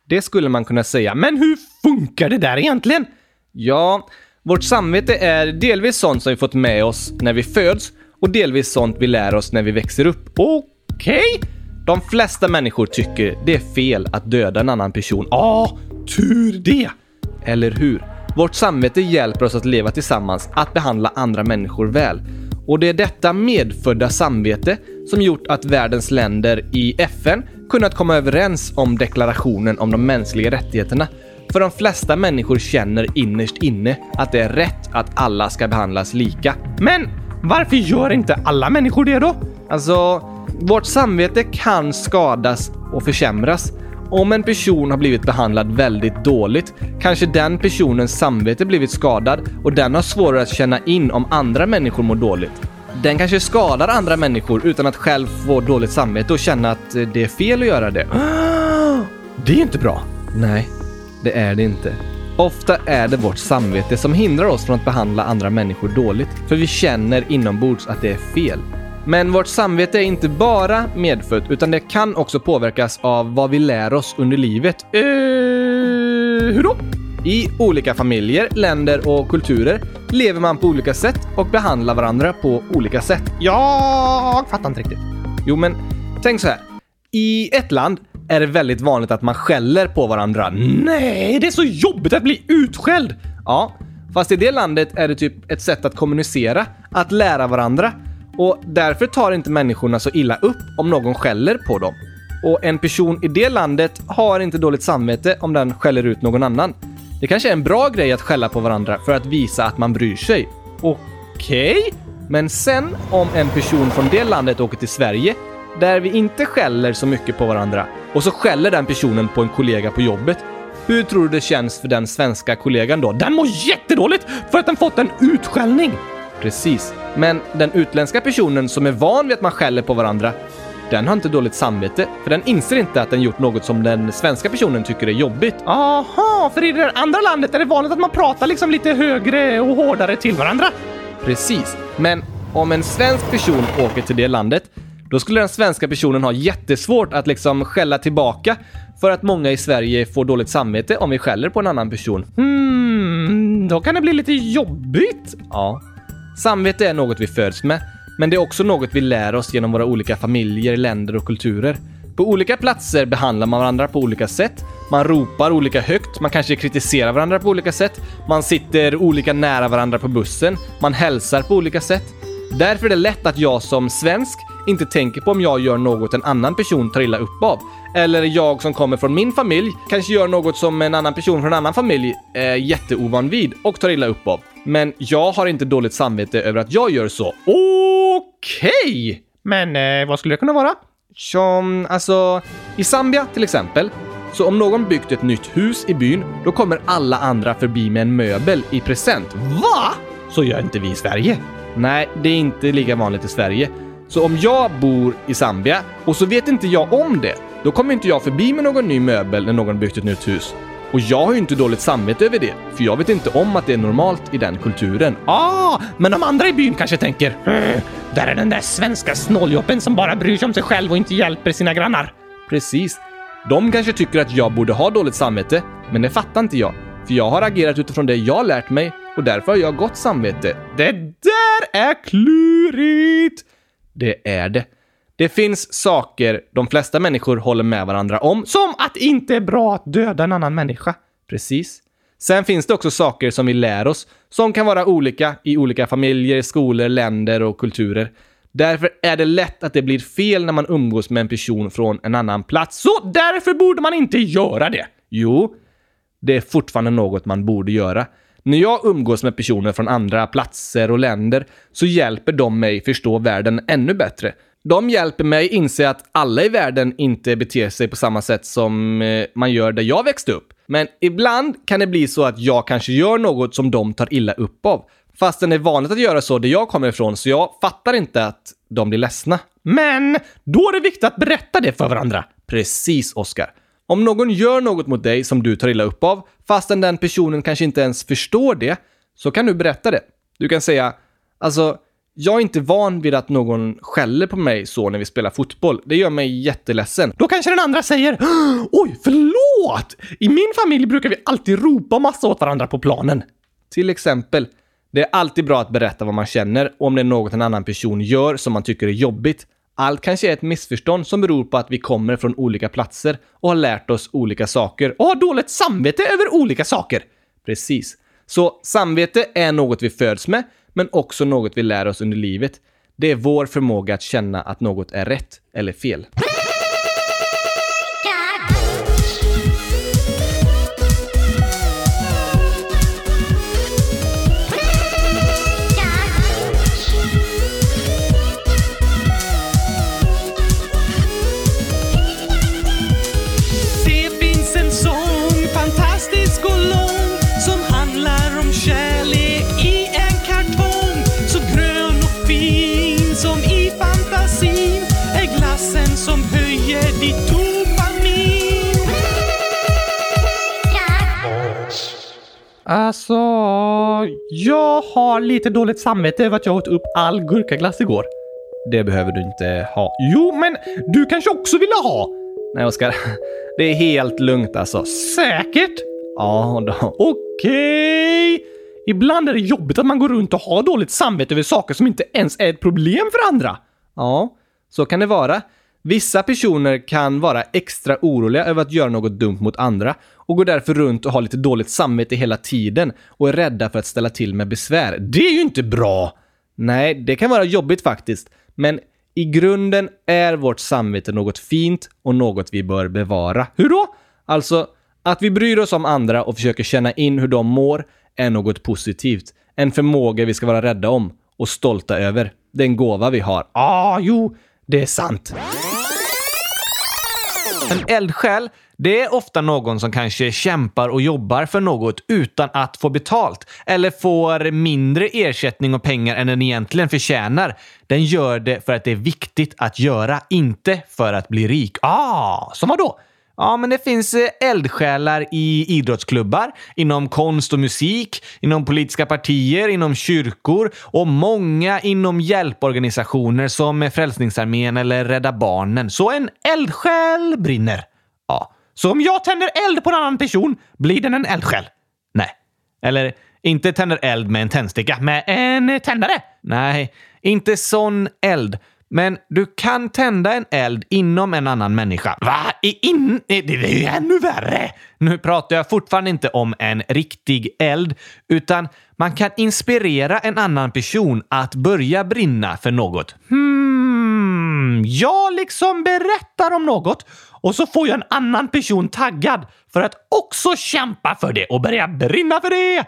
B: Det skulle man kunna säga.
A: Men hur funkar det där egentligen?
B: Ja, vårt samvete är delvis sånt som vi fått med oss när vi föds och delvis sånt vi lär oss när vi växer upp.
A: Okej?
B: De flesta människor tycker det är fel att döda en annan person.
A: Ja, tur det.
B: Eller hur? Vårt samvete hjälper oss att leva tillsammans, att behandla andra människor väl. Och det är detta medfödda samvete som gjort att världens länder i FN kunnat komma överens om deklarationen om de mänskliga rättigheterna. För de flesta människor känner innerst inne att det är rätt att alla ska behandlas lika.
A: Men varför gör inte alla människor det då?
B: Alltså, vårt samvete kan skadas och försämras. Om en person har blivit behandlad väldigt dåligt, kanske den personens samvete blivit skadad och den har svårare att känna in om andra människor mår dåligt. Den kanske skadar andra människor utan att själv få dåligt samvete och känna att eh, det är fel att göra det.
A: Det är inte bra.
B: Nej, det är det inte. Ofta är det vårt samvete som hindrar oss från att behandla andra människor dåligt, för vi känner inombords att det är fel. Men vårt samvete är inte bara medfött, utan det kan också påverkas av vad vi lär oss under livet.
A: Eh, hur då?
B: I olika familjer, länder och kulturer lever man på olika sätt och behandlar varandra på olika sätt.
A: Jag fattar inte riktigt.
B: Jo, men tänk så här. I ett land är det väldigt vanligt att man skäller på varandra.
A: Nej, det är så jobbigt att bli utskälld.
B: Ja, fast i det landet är det typ ett sätt att kommunicera, att lära varandra. Och därför tar inte människorna så illa upp om någon skäller på dem. Och en person i det landet har inte dåligt samvete om den skäller ut någon annan. Det kanske är en bra grej att skälla på varandra för att visa att man bryr sig. Okej? Men sen om en person från det landet åker till Sverige, där vi inte skäller så mycket på varandra, och så skäller den personen på en kollega på jobbet, hur tror du det känns för den svenska kollegan då?
A: Den mår jättedåligt för att den fått en utskällning.
B: Precis. Men den utländska personen som är van vid att man skäller på varandra, den har inte dåligt samvete, för den inser inte att den gjort något som den svenska personen tycker är jobbigt.
A: Aha, för i det andra landet är det vanligt att man pratar liksom lite högre och hårdare till varandra.
B: Precis. Men om en svensk person åker till det landet, då skulle den svenska personen ha jättesvårt att liksom skälla tillbaka för att många i Sverige får dåligt samvete om vi skäller på en annan person.
A: Hmm, då kan det bli lite jobbigt.
B: Ja. Samvete är något vi föds med, men det är också något vi lär oss genom våra olika familjer, länder och kulturer. På olika platser behandlar man varandra på olika sätt. Man ropar olika högt, man kanske kritiserar varandra på olika sätt. Man sitter olika nära varandra på bussen. Man hälsar på olika sätt. Därför är det lätt att jag som svensk inte tänker på om jag gör något en annan person tar illa upp av. Eller jag som kommer från min familj kanske gör något som en annan person från en annan familj är jätteovan vid och tar illa upp av. Men jag har inte dåligt samvete över att jag gör så. Okej!
A: Men eh, vad skulle det kunna vara?
B: Som, alltså, i Zambia till exempel. Så om någon byggt ett nytt hus i byn, då kommer alla andra förbi med en möbel i present.
A: Va? Så gör inte vi i Sverige.
B: Nej, det är inte lika vanligt i Sverige. Så om jag bor i Zambia och så vet inte jag om det, då kommer inte jag förbi med någon ny möbel när någon byggt ett nytt hus. Och jag har ju inte dåligt samvete över det, för jag vet inte om att det är normalt i den kulturen.
A: Ah, men de andra i byn kanske tänker "Eh, där är den där svenska snåljåpen som bara bryr sig om sig själv och inte hjälper sina grannar.
B: Precis. De kanske tycker att jag borde ha dåligt samvete, men det fattar inte jag. För jag har agerat utifrån det jag lärt mig och därför har jag gott samvete.
A: Det där är klurigt!
B: Det är det. Det finns saker de flesta människor håller med varandra om.
A: Som att det inte är bra att döda en annan människa.
B: Precis. Sen finns det också saker som vi lär oss, som kan vara olika i olika familjer, skolor, länder och kulturer. Därför är det lätt att det blir fel när man umgås med en person från en annan plats.
A: Så därför borde man inte göra det.
B: Jo, det är fortfarande något man borde göra. När jag umgås med personer från andra platser och länder så hjälper de mig förstå världen ännu bättre. De hjälper mig inse att alla i världen inte beter sig på samma sätt som eh, man gör där jag växte upp. Men ibland kan det bli så att jag kanske gör något som de tar illa upp av. Fast det är vanligt att göra så där jag kommer ifrån, så jag fattar inte att de blir ledsna.
A: Men då är det viktigt att berätta det för varandra.
B: Precis, Oskar. Om någon gör något mot dig som du tar illa upp av, fastän den personen kanske inte ens förstår det, så kan du berätta det. Du kan säga, alltså, jag är inte van vid att någon skäller på mig så när vi spelar fotboll. Det gör mig jätteledsen.
A: Då kanske den andra säger Oj, förlåt! I min familj brukar vi alltid ropa massa åt varandra på planen.
B: Till exempel, det är alltid bra att berätta vad man känner och om det är något en annan person gör som man tycker är jobbigt. Allt kanske är ett missförstånd som beror på att vi kommer från olika platser och har lärt oss olika saker och har dåligt samvete över olika saker. Precis. Så samvete är något vi föds med, men också något vi lär oss under livet. Det är vår förmåga att känna att något är rätt eller fel.
A: Alltså, jag har lite dåligt samvete över att jag åt upp all gurkaglass igår.
B: Det behöver du inte ha.
A: Jo, men du kanske också ville ha?
B: Nej, Oskar. Det är helt lugnt alltså.
A: Säkert?
B: Ja, då.
A: Okej. Ibland är det jobbigt att man går runt och har dåligt samvete över saker som inte ens är ett problem för andra.
B: Ja, så kan det vara. Vissa personer kan vara extra oroliga över att göra något dumt mot andra och går därför runt och har lite dåligt samvete hela tiden och är rädda för att ställa till med besvär.
A: Det är ju inte bra.
B: Nej, det kan vara jobbigt faktiskt, men i grunden är vårt samvete något fint och något vi bör bevara.
A: Hur då?
B: Alltså, att vi bryr oss om andra och försöker känna in hur de mår är något positivt. En förmåga vi ska vara rädda om och stolta över. Det är en gåva vi har.
A: Ah, jo, det är sant.
C: En eldsjäl, det är ofta någon som kanske kämpar och jobbar för något utan att få betalt eller får mindre ersättning och pengar än den egentligen förtjänar. Den gör det för att det är viktigt att göra, inte för att bli rik.
A: Ah, som vadå? då?
C: Ja, men det finns eh, eldsjälar i idrottsklubbar, inom konst och musik, inom politiska partier, inom kyrkor och många inom hjälporganisationer som Frälsningsarmén eller Rädda Barnen. Så en eldsjäl brinner.
A: Ja. Så om jag tänder eld på en annan person, blir den en eldsjäl?
C: Nej. Eller inte tänder eld med en tändsticka.
A: Med en tändare?
C: Nej, inte sån eld. Men du kan tända en eld inom en annan människa.
A: Va? I in... Det är ju ännu värre!
C: Nu pratar jag fortfarande inte om en riktig eld, utan man kan inspirera en annan person att börja brinna för något.
A: Hmm, jag liksom berättar om något och så får jag en annan person taggad för att också kämpa för det och börja brinna för det.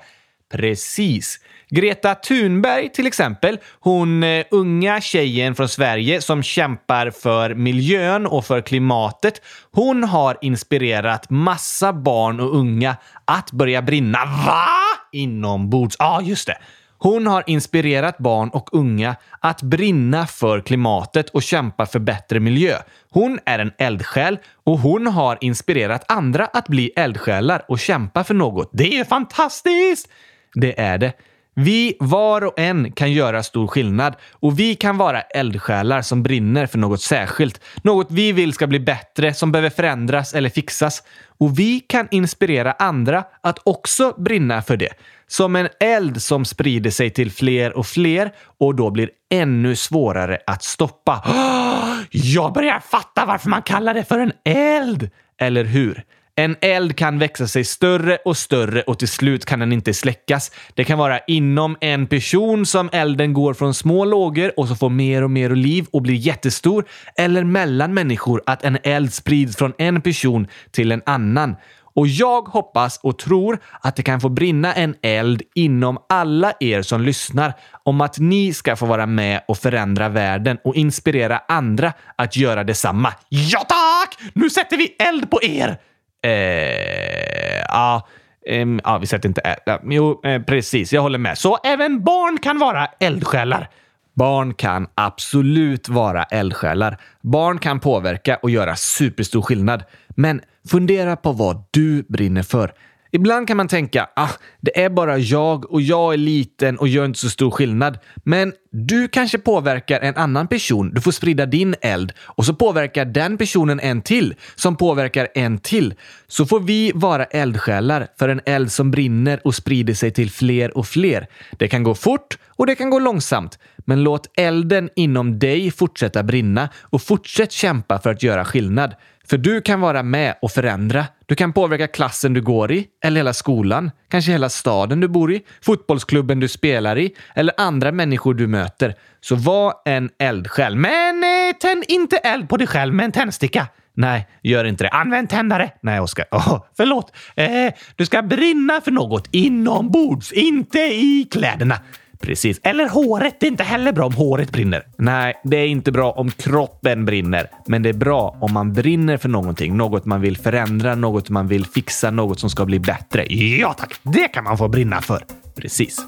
C: Precis. Greta Thunberg till exempel, hon eh, unga tjejen från Sverige som kämpar för miljön och för klimatet. Hon har inspirerat massa barn och unga att börja brinna. Va? Inombords. Ja, ah, just det. Hon har inspirerat barn och unga att brinna för klimatet och kämpa för bättre miljö. Hon är en eldsjäl och hon har inspirerat andra att bli eldsjälar och kämpa för något.
A: Det är fantastiskt!
C: Det är det. Vi var och en kan göra stor skillnad och vi kan vara eldsjälar som brinner för något särskilt. Något vi vill ska bli bättre, som behöver förändras eller fixas. Och vi kan inspirera andra att också brinna för det. Som en eld som sprider sig till fler och fler och då blir ännu svårare att stoppa.
A: Jag börjar fatta varför man kallar det för en eld!
C: Eller hur? En eld kan växa sig större och större och till slut kan den inte släckas. Det kan vara inom en person som elden går från små lågor och så får mer och mer liv och blir jättestor. Eller mellan människor att en eld sprids från en person till en annan. Och jag hoppas och tror att det kan få brinna en eld inom alla er som lyssnar om att ni ska få vara med och förändra världen och inspirera andra att göra detsamma.
H: Ja tack! Nu sätter vi eld på er!
C: Eh, ja, ehm, vi sätter inte eld. Ja, Jo, eh, precis. Jag håller med. Så
H: även barn kan vara eldsjälar.
C: Barn kan absolut vara eldsjälar. Barn kan påverka och göra superstor skillnad. Men fundera på vad du brinner för. Ibland kan man tänka, ah, det är bara jag och jag är liten och gör inte så stor skillnad. Men du kanske påverkar en annan person. Du får sprida din eld och så påverkar den personen en till som påverkar en till. Så får vi vara eldsjälar för en eld som brinner och sprider sig till fler och fler. Det kan gå fort och det kan gå långsamt. Men låt elden inom dig fortsätta brinna och fortsätt kämpa för att göra skillnad. För du kan vara med och förändra. Du kan påverka klassen du går i, eller hela skolan, kanske hela staden du bor i, fotbollsklubben du spelar i, eller andra människor du möter. Så var en eldsjäl.
H: Men eh, tänd inte eld på dig själv med en tändsticka.
C: Nej, gör inte det.
H: Använd tändare.
C: Nej, Oskar.
H: Oh, förlåt. Eh, du ska brinna för något inombords, inte i kläderna.
C: Precis.
H: Eller håret. Det är inte heller bra om håret brinner.
C: Nej, det är inte bra om kroppen brinner, men det är bra om man brinner för någonting. Något man vill förändra, något man vill fixa, något som ska bli bättre.
H: Ja tack, det kan man få brinna för.
C: Precis.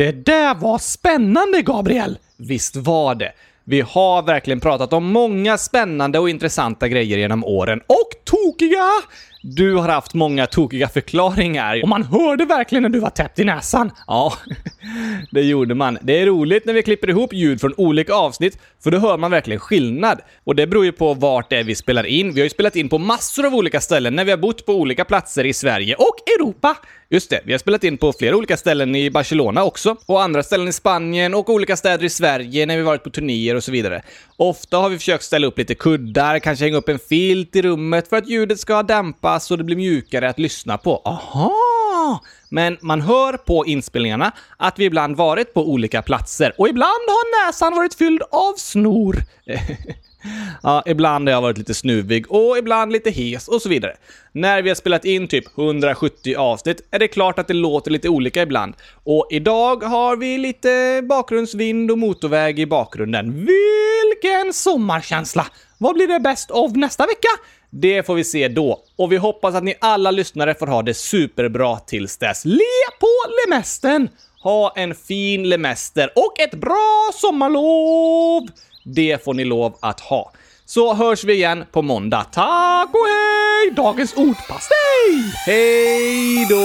H: Det där var spännande, Gabriel!
A: Visst var det. Vi har verkligen pratat om många spännande och intressanta grejer genom åren. Och tokiga! Du har haft många tokiga förklaringar.
H: Och man hörde verkligen när du var täppt i näsan.
A: Ja, det gjorde man. Det är roligt när vi klipper ihop ljud från olika avsnitt, för då hör man verkligen skillnad. Och det beror ju på vart det är vi spelar in. Vi har ju spelat in på massor av olika ställen när vi har bott på olika platser i Sverige och Europa. Just det, vi har spelat in på flera olika ställen i Barcelona också, och andra ställen i Spanien och olika städer i Sverige när vi varit på turnéer och så vidare. Ofta har vi försökt ställa upp lite kuddar, kanske hänga upp en filt i rummet för att ljudet ska dämpas så det blir mjukare att lyssna på.
H: Aha!
A: Men man hör på inspelningarna att vi ibland varit på olika platser och ibland har näsan varit fylld av snor. ja, ibland har jag varit lite snuvig och ibland lite hes och så vidare. När vi har spelat in typ 170 avsnitt är det klart att det låter lite olika ibland. Och idag har vi lite bakgrundsvind och motorväg i bakgrunden.
H: Vilken sommarkänsla! Vad blir det bäst av nästa vecka?
A: Det får vi se då. Och vi hoppas att ni alla lyssnare får ha det superbra tills dess.
H: Le på lemestern!
A: Ha en fin lemester och ett bra sommarlov! Det får ni lov att ha. Så hörs vi igen på måndag. Tack och hej!
H: Dagens ordpastej!
A: Hej då!